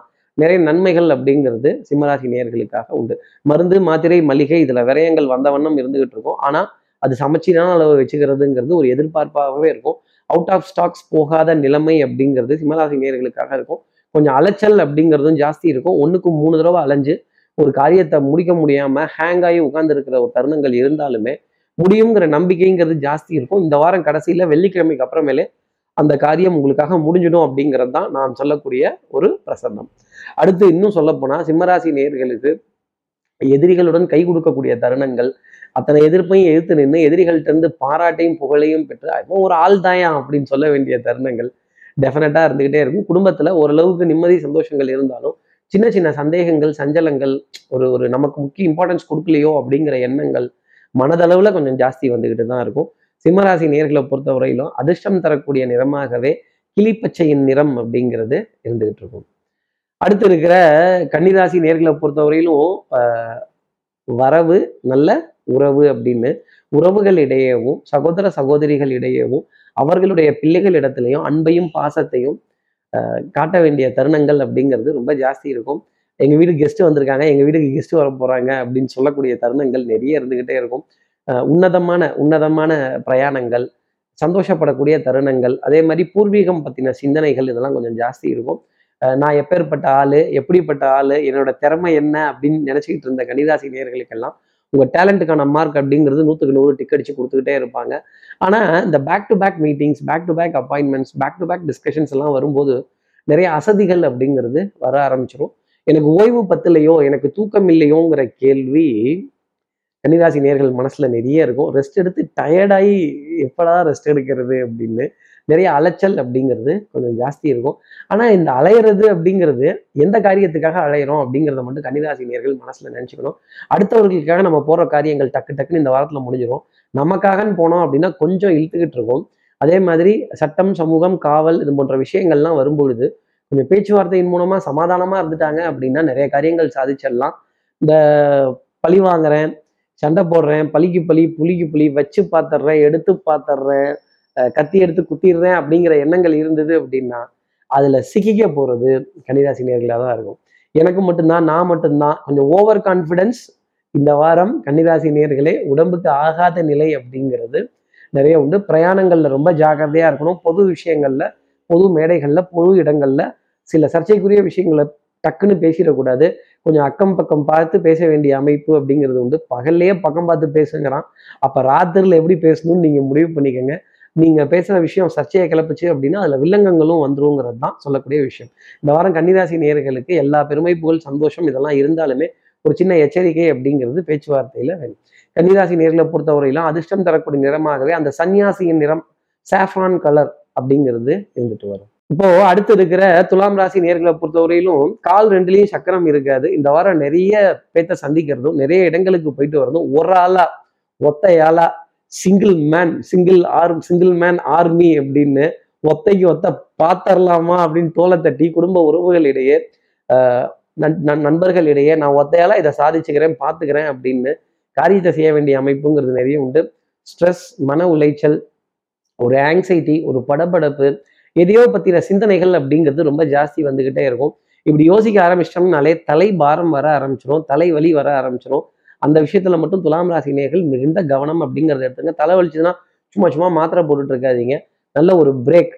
நிறைய நன்மைகள் அப்படிங்கிறது சிம்மராசி நேர்களுக்காக உண்டு. மருந்து மாத்திரை மளிகை இதில் விரயங்கள் வந்த வண்ணம் இருந்துகிட்டு இருக்கும். ஆனால் அது சமச்சீரான அளவு வச்சுக்கிறதுங்கிறது ஒரு எதிர்பார்ப்பாகவே இருக்கும். அவுட் ஆஃப் ஸ்டாக்ஸ் போகாத நிலைமை அப்படிங்கிறது சிம்மராசி நேர்களுக்காக இருக்கும். கொஞ்சம் அலைச்சல் அப்படிங்கிறதும் ஜாஸ்தி இருக்கும். ஒன்றுக்கு மூணு தடவை அலைஞ்சு ஒரு காரியத்தை முடிக்க முடியாமல் ஹேங் ஆகி உட்கார்ந்துருக்கிற ஒரு தருணங்கள் இருந்தாலுமே முடியுங்கிற நம்பிக்கைங்கிறது ஜாஸ்தி இருக்கும். இந்த வாரம் கடைசியில் வெள்ளிக்கிழமைக்கு அப்புறமேலே அந்த காரியம் உங்களுக்காக முடிஞ்சிடும் அப்படிங்கிறது தான் நான் சொல்லக்கூடிய ஒரு பிரசன்னம். அடுத்து இன்னும் சொல்ல சிம்மராசி நேர்களுக்கு எதிரிகளுடன் கை கொடுக்கக்கூடிய தருணங்கள் அத்தனை எதிர்ப்பையும் எதிர்த்து நின்று எதிரிகள்கிட்டருந்து பாராட்டையும் புகழையும் பெற்று இப்போ ஒரு ஆள் தாயா அப்படின்னு சொல்ல வேண்டிய தருணங்கள் டெஃபினட்டாக இருந்துகிட்டே இருக்கும். குடும்பத்துல ஓரளவுக்கு நிம்மதி சந்தோஷங்கள் இருந்தாலும் சின்ன சின்ன சந்தேகங்கள் சஞ்சலங்கள் ஒரு ஒரு நமக்கு முக்கிய இம்பார்ட்டன்ஸ் கொடுக்கலையோ அப்படிங்கிற எண்ணங்கள் மனதளவுல கொஞ்சம் ஜாஸ்தி வந்துக்கிட்டு தான் இருக்கும். சிம்மராசி நேர்களை பொறுத்தவரையிலும் அதிர்ஷ்டம் தரக்கூடிய நிறமாகவே கிளிப்பச்சையின் நிறம் அப்படிங்கிறது இருந்துகிட்டு இருக்கும். அடுத்து இருக்கிற கன்னிராசி நேர்களை பொறுத்தவரையிலும் ஆஹ், வரவு நல்ல உறவு அப்படின்னு உறவுகள் இடையேவும் சகோதர சகோதரிகள் இடையேவும் அவர்களுடைய பிள்ளைகள் இடத்துலையும் அன்பையும் பாசத்தையும் ஆஹ், காட்ட வேண்டிய தருணங்கள் அப்படிங்கிறது ரொம்ப ஜாஸ்தி இருக்கும். எங்க வீடு கெஸ்ட் வந்திருக்காங்க எங்க வீட்டுக்கு கெஸ்ட்டு வர போறாங்க அப்படின்னு சொல்லக்கூடிய தருணங்கள் நிறைய இருந்துகிட்டே இருக்கும். உன்னதமான உன்னதமான பிரயாணங்கள் சந்தோஷப்படக்கூடிய தருணங்கள் அதே மாதிரி பூர்வீகம் பற்றின சிந்தனைகள் இதெல்லாம் கொஞ்சம் ஜாஸ்தி இருக்கும். நான் எப்பேற்பட்ட ஆள் எப்படிப்பட்ட ஆள் என்னோட திறமை என்ன அப்படின்னு நினச்சிக்கிட்டு இருந்த கன்னிராசி நேர்களுக்கெல்லாம் உங்கள் டேலண்ட்டுக்கான மார்க் அப்படிங்கிறது நூற்றுக்கு நூறு டிக் அடிச்சு கொடுத்துக்கிட்டே இருப்பாங்க. ஆனால் இந்த back to back meetings back to back appointments back to back discussions எல்லாம் வரும்போது நிறைய அசதிகள் அப்படிங்கிறது வர ஆரம்பிச்சிடும் எனக்கு ஓய்வு பத்தலையோ எனக்கு தூக்கம் இல்லையோங்கிற கேள்வி கன்னிராசி நேர்கள் மனசுல நிறைய இருக்கும். ரெஸ்ட் எடுத்து டயர்டாகி எப்படா ரெஸ்ட் எடுக்கிறது அப்படின்னு நிறைய அலைச்சல் அப்படிங்கிறது கொஞ்சம் ஜாஸ்தி இருக்கும். ஆனால் இந்த அலையிறது அப்படிங்கிறது எந்த காரியத்துக்காக அலையிறோம் அப்படிங்கிறத மட்டும் கன்னிராசி நேர்கள் மனசுல நினச்சிக்கணும். அடுத்தவர்களுக்காக நம்ம போற காரியங்கள் டக்கு டக்குன்னு இந்த வாரத்தில் முடிஞ்சிடும் நமக்காகன்னு போனோம் அப்படின்னா கொஞ்சம் இழுத்துக்கிட்டு இருக்கும். அதே மாதிரி சட்டம் சமூகம் காவல் இது போன்ற விஷயங்கள்லாம் வரும்பொழுது கொஞ்சம் பேச்சுவார்த்தையின் மூலமாக சமாதானமாக இருந்துட்டாங்க அப்படின்னா நிறைய காரியங்கள் சாதிச்சிடலாம். இந்த பழி வாங்குறேன் சண்டை போடுறேன் பழிக்கு பழி புலிக்கு புலி வச்சு பார்த்துட்றேன் எடுத்து பார்த்துட்றேன் கத்தி எடுத்து குத்திடுறேன் அப்படிங்கிற எண்ணங்கள் இருந்தது அப்படின்னா அதுல சிக்கிக்க போறது கன்னிராசி நேர்களாக தான் இருக்கும். எனக்கு மட்டும்தான் நான் மட்டும்தான். கொஞ்சம் ஓவர் கான்ஃபிடென்ஸ் இந்த வாரம் கன்னிராசி நேர்களே உடம்புக்கு ஆகாத நிலை அப்படிங்கிறது நிறைய உண்டு. பிரயாணங்கள்ல ரொம்ப ஜாக்கிரதையா இருக்கணும். பொது விஷயங்கள்ல பொது மேடைகள்ல பொது இடங்கள்ல சில சர்ச்சைக்குரிய விஷயங்களை டக்குன்னு பேசிடக்கூடாது. கொஞ்சம் அக்கம் பக்கம் பார்த்து பேச வேண்டிய அமைப்பு அப்படிங்கிறது உண்டு. பகல்லையே பக்கம் பார்த்து பேசுங்கிறான். அப்போ ராத்திரில எப்படி பேசணும்னு நீங்கள் முடிவு பண்ணிக்கோங்க. நீங்கள் பேசுகிற விஷயம் சர்ச்சையை கிளப்புச்சு அப்படின்னா அதில் வில்லங்கங்களும் வந்துருங்கிறது தான் சொல்லக்கூடிய விஷயம். இந்த வாரம் கன்னிராசி நேர்களுக்கு எல்லா பெருமை புகழ் சந்தோஷம் இதெல்லாம் இருந்தாலுமே ஒரு சின்ன எச்சரிக்கை அப்படிங்கிறது பேச்சுவார்த்தையில் வேணும். கன்னிராசி நேர்களை பொறுத்தவரையிலும் அதிர்ஷ்டம் தரக்கூடிய நிறமாகவே அந்த சன்னியாசியின் நிறம் சாஃப்ரான் கலர் அப்படிங்கிறது இருந்துட்டு வரும். இப்போ அடுத்து இருக்கிற துலாம் ராசி நேர்களை பொறுத்தவரையிலும் கால் ரெண்டுலேயும் சக்கரம் இருக்காது. இந்த வாரம் நிறைய பேத்த சந்திக்கிறதும் நிறைய இடங்களுக்கு போயிட்டு வரதும் ஒரு ஆளா ஒத்தையாளா single man single or single man army அப்படின்னு ஒத்தைக்கு ஒத்த பாத்தரலாமா அப்படின்னு தோலை தட்டி குடும்ப உறவுகளிடையே ஆஹ் நண்பர்களிடையே நான் ஒத்தையால இதை சாதிச்சுக்கிறேன் பார்த்துக்கிறேன் அப்படின்னு காரியத்தை செய்ய வேண்டிய அமைப்புங்கிறது நிறைய உண்டு. ஸ்ட்ரெஸ் மன உளைச்சல் ஒரு ஆங்ஸைட்டி ஒரு படபடப்பு எதையோ பத்தின சிந்தனைகள் அப்படிங்கிறது ரொம்ப ஜாஸ்தி வந்துகிட்டே இருக்கும். இப்படி யோசிக்க ஆரம்பிச்சிட்டோம்னாலே தலை பாரம் வர ஆரம்பிச்சிடும் தலைவலி வர ஆரம்பிச்சிடும் அந்த விஷயத்துல மட்டும் துலாம் ராசி நேர்கள் மிகுந்த கவனம் அப்படிங்கிறத எடுத்துங்க. தலை வலிச்சுன்னா சும்மா சும்மா மாத்திரை போட்டுட்டு இருக்காதீங்க. நல்ல ஒரு பிரேக்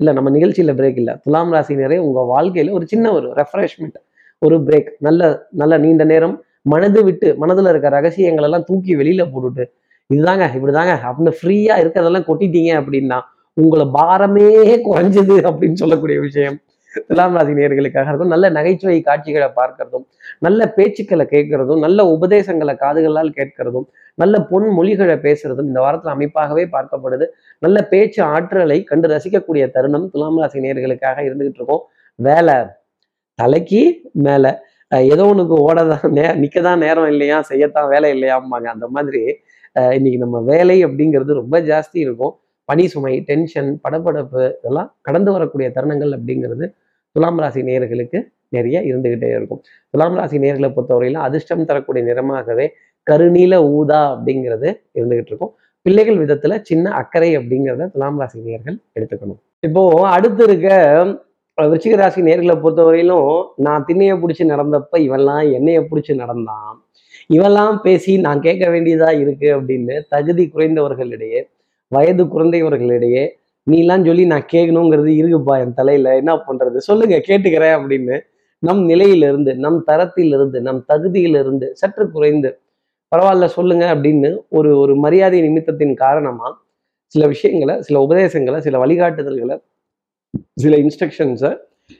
இல்லை நம்ம நிகழ்ச்சியில் பிரேக் இல்லை. துலாம் ராசினரே உங்கள் வாழ்க்கையில் ஒரு சின்ன ஒரு ரெஃப்ரெஷ்மெண்ட் ஒரு பிரேக் நல்ல நல்ல நீண்ட நேரம் மனது விட்டு மனதில் இருக்க ரகசியங்களெல்லாம் தூக்கி வெளியில் போட்டுட்டு இதுதாங்க இப்படிதாங்க அப்படின்னு ஃப்ரீயாக இருக்கிறதெல்லாம் கொட்டிட்டீங்க அப்படின்னா உங்களை பாரமே குறைஞ்சது அப்படின்னு சொல்லக்கூடிய விஷயம். துலாம் ராசி நேயர்களுக்காக இருக்கும். நல்ல நகைச்சுவை காட்சிகளை பார்க்கறதும் நல்ல பேச்சுக்களை கேட்கறதும் நல்ல உபதேசங்களை காதுகளால் கேட்கறதும் நல்ல பொன் மொழிகளை பேசுறதும் இந்த வாரத்துல அமைப்பாகவே பார்க்கப்படுது. நல்ல பேச்சு ஆற்றலை கண்டு ரசிக்கக்கூடிய தருணம் துலாம் ராசி நேர்களுக்காக இருந்துகிட்டு இருக்கும். வேலை தலைக்கு மேல ஏதோ ஒண்ணுக்கு ஓடதான் நே நிக்கதான் நேரம் இல்லையா செய்யத்தான் வேலை இல்லையாம்பாங்க. அந்த மாதிரி இன்னைக்கு நம்ம வேலை அப்படிங்கிறது ரொம்ப ஜாஸ்தி இருக்கும். பணி சுமை டென்ஷன் படப்படப்பு இதெல்லாம் கடந்து வரக்கூடிய தருணங்கள் அப்படிங்கிறது துலாம் ராசி நேயர்களுக்கு நிறைய இருந்துகிட்டே இருக்கும். துலாம் ராசி நேர்களை பொறுத்தவரையிலும் அதிர்ஷ்டம் தரக்கூடிய நிறமாகவே கருநீல ஊதா அப்படிங்கிறது இருந்துகிட்டு இருக்கும். பிள்ளைகள் விதத்துல சின்ன அக்கறை அப்படிங்கிறத துலாம் ராசி நேயர்கள் எடுத்துக்கணும். இப்போ அடுத்து இருக்க விருச்சிக ராசி நேர்களை பொறுத்தவரையிலும் நான் திண்ணையை பிடிச்சி நடந்தப்ப இவெல்லாம் என்னைய பிடிச்சி நடந்தான். இவெல்லாம் பேசி நான் கேட்க வேண்டியதா இருக்கு அப்படின்னு தகுதி குறைந்தவர்களிடையே வயது குழந்தையவர்களிடையே நீலாம் சொல்லி நான் கேட்கணுங்கிறது இருக்குப்பா என் தலையில என்ன பண்றது? சொல்லுங்க கேட்டுக்கிறேன் அப்படின்னு நம் நிலையிலிருந்து நம் தரத்திலிருந்து நம் தகுதியிலிருந்து சற்று குறைந்து பரவாயில்ல சொல்லுங்க அப்படின்னு ஒரு ஒரு மரியாதை நிமித்தத்தின் காரணமா சில விஷயங்களை சில உபதேசங்களை சில வழிகாட்டுதல்களை சில இன்ஸ்ட்ரக்ஷன்ஸை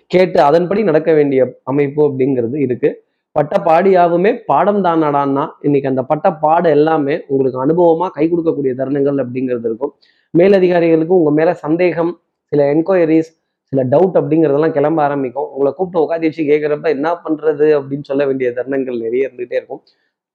கேட்டு அதன்படி நடக்க வேண்டிய அமைப்பு அப்படிங்கிறது இருக்கு. பட்ட பாடியாவுமே பாடம் தானடான்னா இன்னைக்கு அந்த பட்ட பாடம் எல்லாமே உங்களுக்கு அனுபவமாக கை கொடுக்கக்கூடிய தருணங்கள் அப்படிங்கிறது இருக்கும். மேலதிகாரிகளுக்கு உங்கள் மேலே சந்தேகம் சில என்கொயரிஸ் சில டவுட் அப்படிங்கிறதெல்லாம் கிளம்ப ஆரம்பிக்கும். உங்களை கூப்பிட்டு உட்காந்து வச்சு கேட்குறப்ப என்ன பண்ணுறது அப்படின்னு சொல்ல வேண்டிய தருணங்கள் நிறைய இருந்துகிட்டே இருக்கும்.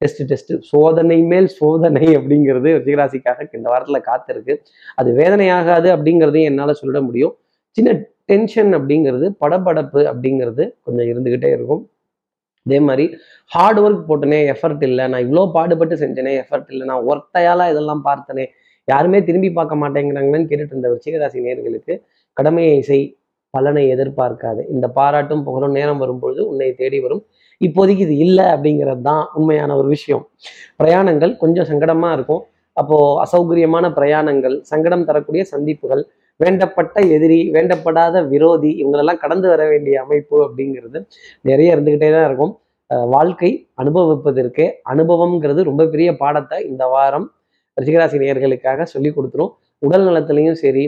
டெஸ்ட் டெஸ்ட் சோதனை மேல் சோதனை அப்படிங்கிறது ரிஷிகராசிக்காக இந்த வாரத்தில் காத்திருக்கு அது வேதனையாகாது அப்படிங்கிறதையும் என்னால் சொல்லிட முடியும். சின்ன டென்ஷன் அப்படிங்கிறது படபடப்பு அப்படிங்கிறது கொஞ்சம் இருந்துக்கிட்டே இருக்கும். அதே மாதிரி ஹார்ட் ஒர்க் போட்டனே எஃபர்ட் இல்லை நான் இவ்வளோ பாடுபட்டு செஞ்சனே எஃபர்ட் இல்லை நான் ஒர்த்தையால இதெல்லாம் பார்த்தனே யாருமே திரும்பி பார்க்க மாட்டேங்கிறாங்கன்னு கேட்டுட்டு இருந்த விருச்சிகராசி நேர்களுக்கு கடமையை செய் பலனை எதிர்பார்க்காது. இந்த பாராட்டும் புகழும் நேரம் வரும்பொழுது உன்னை தேடி வரும். இப்போதைக்கு இது இல்லை அப்படிங்கிறது தான் உண்மையான ஒரு விஷயம். பிரயாணங்கள் கொஞ்சம் சங்கடமா இருக்கும். அப்போது அசௌகரியமான பிரயாணங்கள் சங்கடம் தரக்கூடிய சந்திப்புகள் வேண்டப்பட்ட எதிரி வேண்டப்படாத விரோதி இவங்களெல்லாம் கடந்து வர வேண்டிய அமைப்பு அப்படிங்கிறது நிறைய இருந்துக்கிட்டே தான் இருக்கும். அஹ் வாழ்க்கை அனுபவிப்பதற்கு அனுபவம்ங்கிறது ரொம்ப பெரிய பாடத்தை இந்த வாரம் ரிஷிகராசி நேயர்களுக்காக சொல்லி கொடுத்துரும். உடல் நலத்திலையும் சரி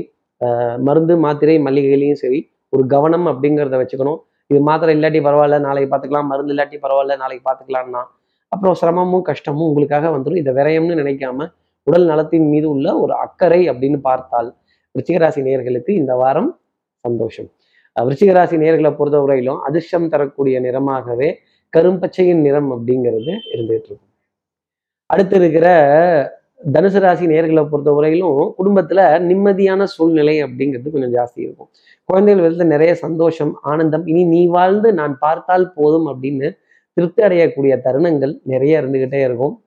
மருந்து மாத்திரை மல்லிகையிலையும் சரி ஒரு கவனம் அப்படிங்கிறத வச்சுக்கணும். இது மாத்திரை இல்லாட்டி பரவாயில்ல நாளைக்கு பார்த்துக்கலாம் மருந்து இல்லாட்டி பரவாயில்ல நாளைக்கு பார்த்துக்கலாம்னா அப்புறம் சிரமமும் கஷ்டமும் உங்களுக்காக வந்துடும் இதை விரயம்னு நினைக்காம உடல் நலத்தின் மீது உள்ள ஒரு அக்கறை அப்படின்னு பார்த்தால் விருச்சிகராசி நேர்களுக்கு இந்த வாரம் சந்தோஷம். விருச்சிகராசி நேர்களை பொறுத்தவரையிலும் அதிர்ஷ்டம் தரக்கூடிய நிறமாகவே கரும்பச்சையின் நிறம் அப்படிங்கிறது இருந்துகிட்டு இருக்கும். அடுத்து இருக்கிற தனுசு ராசி நேர்களை பொறுத்தவரையிலும் குடும்பத்துல நிம்மதியான சூழ்நிலை அப்படிங்கிறது கொஞ்சம் ஜாஸ்தி இருக்கும். குழந்தைகள் விதத்துல நிறைய சந்தோஷம் ஆனந்தம் இனி நீ வாழ்ந்து நான் பார்த்தால் போதும் அப்படின்னு திருப்தி அடையக்கூடிய தருணங்கள் நிறைய இருந்துகிட்டே இருக்கும்.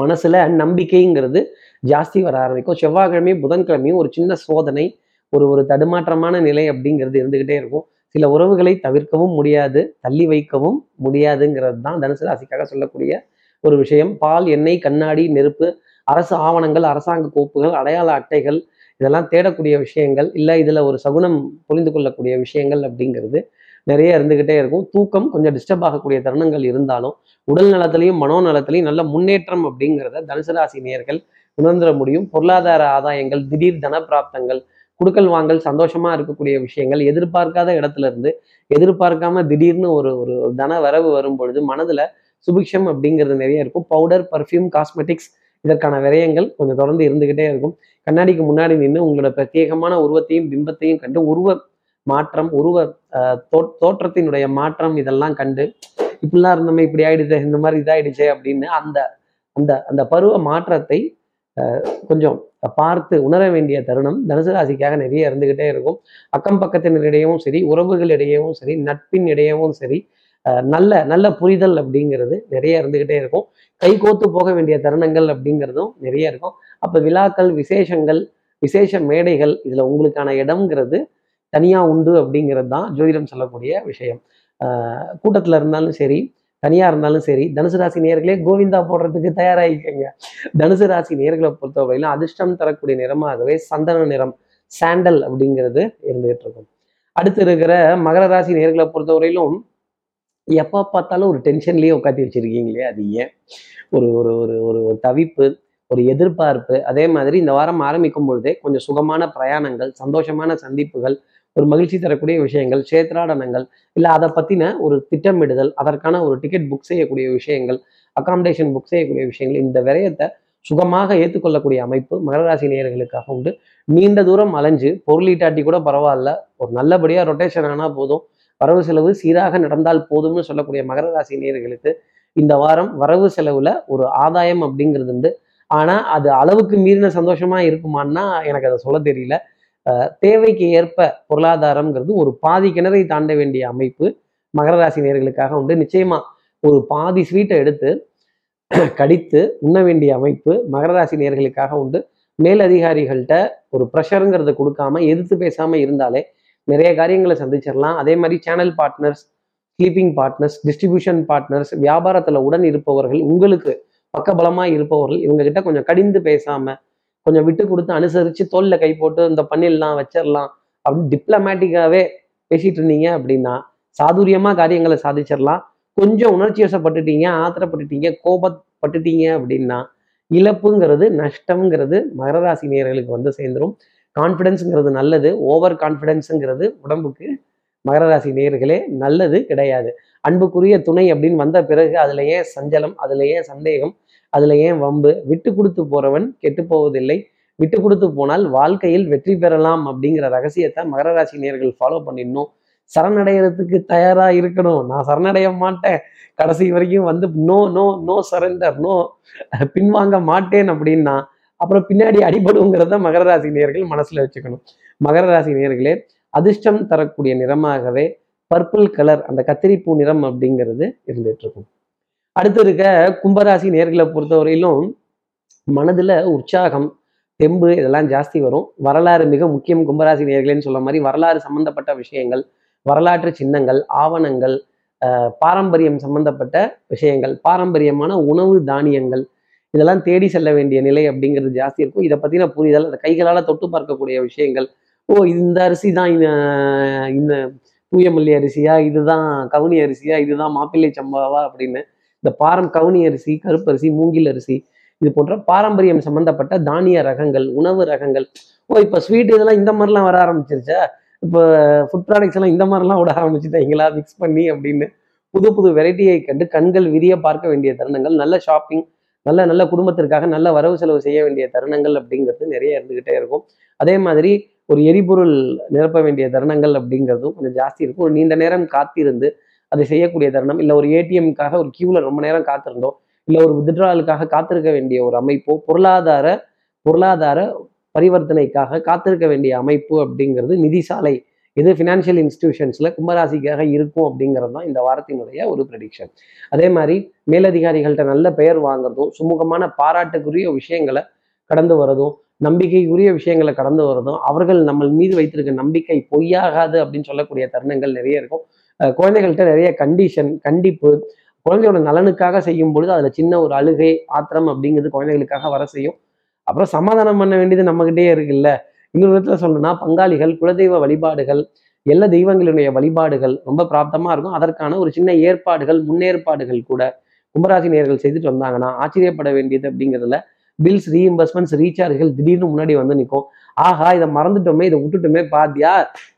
மனசுல நம்பிக்கைங்கிறது ஜாஸ்தி வர ஆரம்பிக்கும். செவ்வாய்க்கிழமையும் புதன்கிழமையும் ஒரு சின்ன சோதனை ஒரு ஒரு தடுமாற்றமான நிலை அப்படிங்கிறது இருந்துகிட்டே இருக்கும். சில உறவுகளை தவிர்க்கவும் முடியாது தள்ளி வைக்கவும் முடியாதுங்கிறது தான் தனுசு ராசிக்காக சொல்லக்கூடிய ஒரு விஷயம். பால் எண்ணெய் கண்ணாடி நெருப்பு அரசு ஆவணங்கள் அரசாங்க கோப்புகள் அடையாள அட்டைகள் இதெல்லாம் தேடக்கூடிய விஷயங்கள் இல்லை இதில் ஒரு சகுனம் புரிந்து கொள்ளக்கூடிய விஷயங்கள் அப்படிங்கிறது நிறைய இருந்துகிட்டே இருக்கும். தூக்கம் கொஞ்சம் டிஸ்டர்ப் ஆகக்கூடிய தருணங்கள் இருந்தாலும் உடல் நலத்திலையும் மனோநலத்திலையும் நல்ல முன்னேற்றம் அப்படிங்கிறத தனுசு ராசி நேர்கள் உணர்ந்துட முடியும். பொருளாதார ஆதாயங்கள் திடீர் தன பிராப்தங்கள் குடுக்கல் வாங்கல் சந்தோஷமா இருக்கக்கூடிய விஷயங்கள் எதிர்பார்க்காத இடத்துல இருந்து எதிர்பார்க்காம திடீர்னு ஒரு ஒரு தன வரவு வரும் பொழுது மனதுல சுபிக்ஷம் அப்படிங்கிறது நிறைய இருக்கும். பவுடர் பர்ஃப்யூம் காஸ்மெட்டிக்ஸ் இதற்கான விரயங்கள் கொஞ்சம் தொடர்ந்து இருந்துகிட்டே இருக்கும். கண்ணாடிக்கு முன்னாடி நின்று உங்களோட பிரத்யேகமான உருவத்தையும் பிம்பத்தையும் கண்டு உருவ மாற்றம் உருவ அஹ், தோ- தோற்றத்தினுடைய மாற்றம் இதெல்லாம் கண்டு இப்படிலாம் இருந்தோமே இப்படி ஆயிடுச்சு இந்த மாதிரி இதாயிடுச்சே அப்படின்னு அந்த அந்த அந்த பருவ மாற்றத்தை அஹ், கொஞ்சம் பார்த்து உணர வேண்டிய தருணம் தனுசு ராசிக்காக நிறைய இருந்துகிட்டே இருக்கும். அக்கம் பக்கத்தினரிடையவும் சரி உறவுகளிடையவும் சரி நட்பின் இடையவும் சரி அஹ், நல்ல நல்ல புரிதல் அப்படிங்கிறது நிறைய இருந்துகிட்டே இருக்கும். கை கோத்து போக வேண்டிய தருணங்கள் அப்படிங்கிறதும் நிறைய இருக்கும். அப்ப விழாக்கள் விசேஷங்கள் விசேஷ மேடைகள் இதுல உங்களுக்கான இடம்ங்கிறது தனியா உண்டு அப்படிங்கிறது தான் ஜோதிடம் சொல்லக்கூடிய விஷயம். ஆஹ் கூட்டத்துல இருந்தாலும் சரி தனியா இருந்தாலும் சரி தனுசு ராசி நேர்களே கோவிந்தா போடுறதுக்கு தயாராகிக்கங்க தனுசு ராசி நேர்களை பொறுத்தவரையிலும் அதிர்ஷ்டம் தரக்கூடிய நிறமாகவே சந்தன நிறம் சாண்டல் அப்படிங்கிறது இருந்துகிட்டு இருக்கும் அடுத்து இருக்கிற மகர ராசி நேர்களை பொறுத்தவரையிலும் எப்போ பார்த்தாலும் ஒரு டென்ஷன்லயே உட்காந்து வச்சிருக்கீங்களே அது ஏன் ஒரு ஒரு ஒரு ஒரு ஒரு தவிப்பு ஒரு எதிர்பார்ப்பு. அதே மாதிரி இந்த வாரம் ஆரம்பிக்கும் பொழுதே கொஞ்சம் சுகமான பிரயாணங்கள் சந்தோஷமான சந்திப்புகள் ஒரு மகிழ்ச்சி தரக்கூடிய விஷயங்கள் சேத்ராடனங்கள் இல்லை அதை பற்றின ஒரு திட்டமிடுதல் அதற்கான ஒரு டிக்கெட் புக் செய்யக்கூடிய விஷயங்கள் அகாமடேஷன் புக் செய்யக்கூடிய விஷயங்கள் இந்த விரயத்தை சுகமாக ஏற்றுக்கொள்ளக்கூடிய அமைப்பு மகராசி நேயர்களுக்காக உண்டு. நீண்ட தூரம் அலைஞ்சு பொருளீட்டாட்டி கூட பரவாயில்ல ஒரு நல்லபடியாக ரொட்டேஷன் ஆனால் போதும். வரவு செலவு சீராக நடந்தால் போதும்னு சொல்லக்கூடிய மகர ராசி நேயர்களுக்கு இந்த வாரம் வரவு செலவில் ஒரு ஆதாயம் அப்படிங்கிறது உண்டு. ஆனால் அது அளவுக்கு மீறின சந்தோஷமாக இருக்குமான்னா எனக்கு அதை சொல்ல தெரியல. தேவைக்கு ஏற்ப பொருளாதாரம்ங்கிறது ஒரு பாதி கிணறை தாண்ட வேண்டிய அமைப்பு மகர ராசி நேயர்களுக்காக உண்டு. நிச்சயமா ஒரு பாதி ஸ்வீட்டை எடுத்து கடித்து உண்ண வேண்டிய அமைப்பு மகர ராசி நேர்களுக்காக உண்டு மேலதிகாரிகள்கிட்ட ஒரு ப்ரெஷருங்கிறத கொடுக்காம எதிர்த்து பேசாம இருந்தாலே நிறைய காரியங்களை சந்திச்சிடலாம் அதே மாதிரி channel partners sleeping partners distribution partners வியாபாரத்துல உடன் இருப்பவர்கள் உங்களுக்கு பக்கபலமா இருப்பவர்கள் இவங்க கிட்ட கொஞ்சம் கடிந்து பேசாம கொஞ்சம் விட்டு கொடுத்து அனுசரித்து தோல்ல கை போட்டு இந்த பண்ணிடலாம் வச்சிடலாம் அப்படின்னு டிப்ளமேட்டிக்காகவே பேசிட்டு இருந்தீங்க அப்படின்னா சாதுரியமாக காரியங்களை சாதிச்சிடலாம் கொஞ்சம் உணர்ச்சி வசப்பட்டுட்டீங்க ஆத்திரப்பட்டுட்டீங்க கோபப்பட்டுட்டீங்க அப்படின்னா இழப்புங்கிறது நஷ்டம்ங்கிறது மகர ராசி வந்து சேர்ந்துடும் கான்ஃபிடென்ஸுங்கிறது நல்லது ஓவர் கான்ஃபிடென்ஸுங்கிறது உடம்புக்கு மகர ராசி நேயர்களே நல்லது கிடையாது. அன்புக்குரிய துணை அப்படின்னு வந்த பிறகு அதுல ஏன் சஞ்சலம் அதுல ஏன் சந்தேகம் அதுல ஏன் வம்பு? விட்டு கொடுத்து போறவன் கெட்டு போவதில்லை. விட்டு கொடுத்து போனால் வாழ்க்கையில் வெற்றி பெறலாம் அப்படிங்கிற ரகசியத்தை மகர ராசி நேயர்கள் ஃபாலோ பண்ணிடணும். சரணடைகிறதுக்கு தயாரா இருக்கணும். நான் சரணடைய மாட்டேன். கடைசி வரைக்கும் வந்து no no no surrender no பின்வாங்க மாட்டேன் அப்படின்னா அப்புறம் பின்னாடி அடிபடுங்கிறத மகர ராசி நேயர்கள் மனசுல வச்சுக்கணும். மகர ராசி நேயர்களே அதிர்ஷ்டம் தரக்கூடிய நிறமாகவே பர்பிள் கலர் அந்த கத்திரிப்பூ நிறம் அப்படிங்கிறது இருந்துட்டு இருக்கும். அடுத்து இருக்க கும்பராசி நேர்களை பொறுத்தவரையிலும் மனதில் உற்சாகம் தெம்பு இதெல்லாம் ஜாஸ்தி வரும். வரலாறு மிக முக்கியம் கும்பராசி நேர்களேன்னு சொல்ல மாதிரி வரலாறு சம்பந்தப்பட்ட விஷயங்கள் வரலாற்று சின்னங்கள் ஆவணங்கள் பாரம்பரியம் சம்பந்தப்பட்ட விஷயங்கள் பாரம்பரியமான உணவு தானியங்கள் இதெல்லாம் தேடி செல்ல வேண்டிய நிலை அப்படிங்கிறது ஜாஸ்தி இருக்கும். இதை பற்றின புரிதல் அந்த கைகளால் தொட்டு பார்க்கக்கூடிய விஷயங்கள். ஓ இந்த அரிசி தான் இந்த இந்த தூயமல்லி அரிசியா? இதுதான் கவுனி அரிசியா? இதுதான் மாப்பிள்ளை சம்பாவா அப்படின்னு இந்த பாரம் கவுனி அரிசி கருப்பரிசி மூங்கில் அரிசி இது போன்ற பாரம்பரியம் சம்பந்தப்பட்ட தானிய ரகங்கள் உணவு ரகங்கள். ஓ இப்போ ஸ்வீட் இதெல்லாம் இந்த மாதிரிலாம் வர ஆரம்பிச்சிருச்சா? இப்போ ஃபுட் ப்ராடக்ட்ஸ் எல்லாம் இந்த மாதிரிலாம் விட ஆரம்பிச்சுட்டாங்களா? மிக்ஸ் பண்ணி அப்படின்னு புது புது வெரைட்டியை கண்டு கண்கள் விரிய பார்க்க வேண்டிய தருணங்கள் நல்ல ஷாப்பிங் நல்ல நல்ல குடும்பத்திற்காக நல்ல வரவு செலவு செய்ய வேண்டிய தருணங்கள் அப்படிங்கிறது நிறைய இருந்துகிட்டே இருக்கும். அதே மாதிரி ஒரு எரிபொருள் நிரப்ப வேண்டிய தருணங்கள் அப்படிங்கிறதும் கொஞ்சம் ஜாஸ்தி இருக்கும். ஒரு நீண்ட நேரம் காத்திருந்து அதை செய்யக்கூடிய தருணம் இல்லை ஒரு ஏடிஎம்காக ஒரு கியூவில் ரொம்ப நேரம் காத்திருந்தோம் இல்லை ஒரு வித்ட்ராலுக்காக காத்திருக்க வேண்டிய ஒரு அமைப்போ பொருளாதார பொருளாதார பரிவர்த்தனைக்காக காத்திருக்க வேண்டிய அமைப்பு அப்படிங்கிறது நிதி சாலை. இது ஃபினான்ஷியல் இன்ஸ்டிடியூஷன்ஸில் கும்பராசிக்காக இருக்கும் அப்படிங்கிறது தான் இந்த வாரத்தினுடைய ஒரு ப்ரெடிக்ஷன் அதே மாதிரி மேலதிகாரிகள்கிட்ட நல்ல பெயர் வாங்குறதும் சுமூகமான பாராட்டுக்குரிய விஷயங்களை கடந்து வரதும் நம்பிக்கைக்குரிய விஷயங்களை கடந்து வரதும் அவர்கள் நம்ம மீது வைத்திருக்க நம்பிக்கை பொய்யாகாது அப்படின்னு சொல்லக்கூடிய தருணங்கள் நிறைய இருக்கும். குழந்தைகள்கிட்ட நிறைய கண்டிஷன் கண்டிப்பு. குழந்தையோட நலனுக்காக செய்யும் பொழுது அதில் சின்ன ஒரு அழுகை ஆத்திரம் அப்படிங்கிறது குழந்தைகளுக்காக வர செய்யும். அப்புறம் சமாதானம் பண்ண வேண்டியது நம்மகிட்டே இருக்குல்ல? இன்னொரு விதத்தில் சொல்லணும்னா பங்காளிகள் குலதெய்வ வழிபாடுகள் எல்லா தெய்வங்களுடைய வழிபாடுகள் ரொம்ப பிராப்தமாக இருக்கும். அதற்கான ஒரு சின்ன ஏற்பாடுகள் முன்னேற்பாடுகள் கூட கும்பராசி நேர்கள் செய்துட்டு வந்தாங்கன்னா ஆச்சரியப்பட வேண்டியது அப்படிங்கிறதுல பில்ஸ் ரீஇம்பர்ஸ்மெண்ட்ஸ் ரீசார்ஜ்கள் திடீர்னு முன்னாடி வந்து நிற்கும் ஆஹா இதை மறந்துட்டோமே இதை விட்டுட்டோமே பாத்தியா?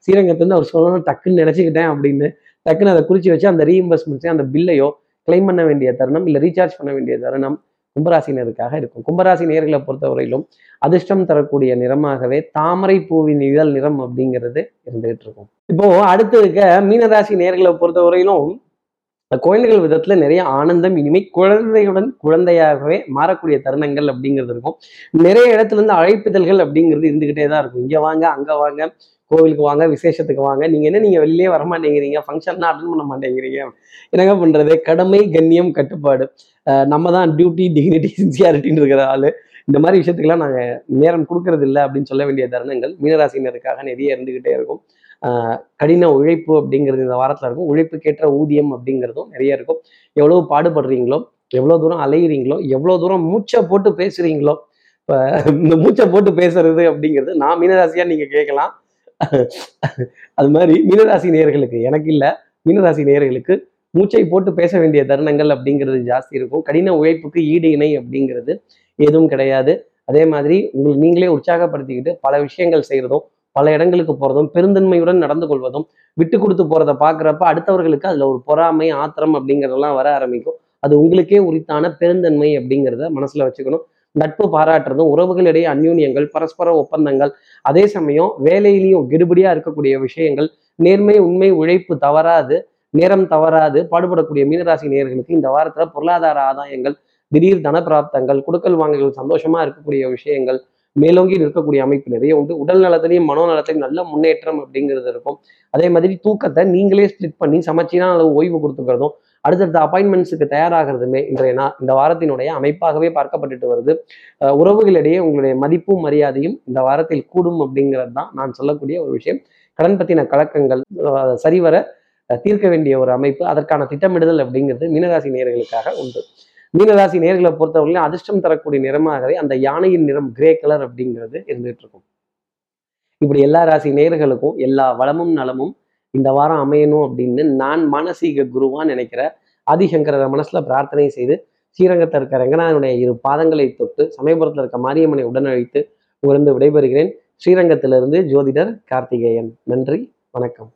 ஸ்ரீரங்கத்துலேருந்து அவர் சொல்லணும் டக்குன்னு நினச்சிக்கிட்டேன் அப்படின்னு டக்குன்னு அதை குறித்து வச்சு அந்த ரீஇம்பர்ஸ்மெண்ட்ஸையும் அந்த பில்லையோ கிளைம் பண்ண வேண்டிய தருணம் இல்லை ரீசார்ஜ் பண்ண வேண்டிய தருணம் கும்பராசினருக்காக இருக்கும். கும்பராசி நேர்களை பொறுத்தவரையிலும் அதிர்ஷ்டம் தரக்கூடிய நிறமாகவே தாமரை பூவின் இதழ் நிறம் அப்படிங்கிறது இருந்துகிட்டு இருக்கும். இப்போ அடுத்து இருக்க மீனராசி நேர்களை பொறுத்தவரையிலும் குழந்தைகள் விதத்துல நிறைய ஆனந்தம் இனிமை குழந்தையுடன் குழந்தையாகவே மாறக்கூடிய தருணங்கள் அப்படிங்கிறது இருக்கும். நிறைய இடத்துல இருந்து அழைப்பிதழ்கள் அப்படிங்கிறது இருந்துகிட்டே தான் இருக்கும். இங்க வாங்க அங்க வாங்க கோவிலுக்கு வாங்க விசேஷத்துக்கு வாங்க. நீங்க என்ன நீங்க வெளியே வர மாட்டேங்கிறீங்க ஃபங்க்ஷன்னா அட்டன் பண்ண மாட்டேங்கிறீங்க. என்னங்க பண்றது? கடமை கண்ணியம் கட்டுப்பாடு. நம்ம தான் டியூட்டி டிக்னிட்டி சின்சியாரிட்டின்னு இருக்கிற ஆளு. இந்த மாதிரி விஷயத்துக்கெல்லாம் நாங்கள் நேரம் கொடுக்கறது இல்லை அப்படின்னு சொல்ல வேண்டிய தருணங்கள் மீனராசினருக்காக நிறைய இருந்துகிட்டே இருக்கும். கடின உழைப்பு அப்படிங்கிறது இந்த வாரத்தில் இருக்கும். உழைப்புக்கேற்ற ஊதியம் அப்படிங்கிறதும் நிறைய இருக்கும். எவ்வளோ பாடுபடுறீங்களோ எவ்வளோ தூரம் அலையிறீங்களோ எவ்வளோ தூரம் மூச்சை போட்டு பேசுறீங்களோ இப்போ இந்த மூச்சை போட்டு பேசுறது அப்படிங்கிறது நான் மீனராசியாக நீங்கள் கேட்கலாம். அது மாதிரி மீனராசி நேயர்களுக்கு எனக்கு இல்லை. மீனராசி நேயர்களுக்கு மூச்சை போட்டு பேச வேண்டிய தருணங்கள் அப்படிங்கிறது ஜாஸ்தி இருக்கும். கடின உழைப்புக்கு ஈடு இணை அப்படிங்கிறது எதுவும் கிடையாது. அதே மாதிரி உங்களுக்கு நீங்களே உற்சாகப்படுத்திக்கிட்டு பல விஷயங்கள் செய்கிறதும் பல இடங்களுக்கு போகிறதும் பெருந்தன்மையுடன் நடந்து கொள்வதும் விட்டு கொடுத்து போகிறத பார்க்குறப்ப அடுத்தவர்களுக்கு அதில் ஒரு பொறாமை ஆத்திரம் அப்படிங்கிறதெல்லாம் வர ஆரம்பிக்கும். அது உங்களுக்கே உரித்தான பெருந்தன்மை அப்படிங்கிறத மனசில் வச்சுக்கணும். நட்பு பாராட்டுறதும் உறவுகளிடையே அந்யூன்யங்கள் பரஸ்பர ஒப்பந்தங்கள் அதே சமயம் வேலையிலையும் கெடுபடியா இருக்கக்கூடிய விஷயங்கள் நேர்மை உண்மை உழைப்பு தவறாது நேரம் தவறாது பாடுபடக்கூடிய மீனராசி நேர்களுக்கு இந்த வாரத்துல பொருளாதார ஆதாயங்கள் திடீர் தன பிராப்தங்கள் குடுக்கல் வாங்கல்கள் சந்தோஷமா இருக்கக்கூடிய விஷயங்கள் மேலோங்கி இருக்கக்கூடிய அமைப்பு நிறைய உண்டு. உடல் நலத்திலையும் மனோநலத்திலையும் நல்ல முன்னேற்றம் அப்படிங்கிறது இருக்கும். அதே மாதிரி தூக்கத்தை நீங்களே ஸ்பிளிட் பண்ணி சமச்சீரான அளவு ஓய்வு கொடுத்துக்கிறதும் அடுத்தடுத்த அப்பாயின்மெண்ட்ஸுக்கு தயாராகிறதுமே இன்றைய நாள் இந்த வாரத்தினுடைய அமைப்பாகவே பார்க்கப்பட்டுட்டு வருது. உறவுகளிடையே உங்களுடைய மதிப்பும் மரியாதையும் இந்த வாரத்தில் கூடும் அப்படிங்கிறது தான் நான் சொல்லக்கூடிய ஒரு விஷயம். கடன் பற்றின கலக்கங்கள் சரிவர தீர்க்க வேண்டிய ஒரு அமைப்பு அதற்கான திட்டமிடுதல் அப்படிங்கிறது மீனராசி நேர்களுக்காக உண்டு. மீனராசி நேர்களை பொறுத்தவரையிலும் அதிர்ஷ்டம் தரக்கூடிய நிறமாகவே அந்த யானையின் நிறம் கிரே கலர் அப்படிங்கிறது இருந்துகிட்டு இருக்கும். இப்படி எல்லா ராசி நேர்களுக்கும் எல்லா வளமும் நலமும் இந்த வாரம் அமையணும் அப்படின்னு நான் மானசீக குருவான்னு நினைக்கிற ஆதிசங்கரரை மனசுல பிரார்த்தனை செய்து ஸ்ரீரங்கத்தில் இருக்க ரங்கநாதனுடைய இரு பாதங்களை தொட்டு சமயபுரத்தில் இருக்க மாரியம்மனை உடனழைத்து உணர்ந்து விடைபெறுகிறேன். ஸ்ரீரங்கத்திலிருந்து ஜோதிடர் கார்த்திகேயன். நன்றி வணக்கம்.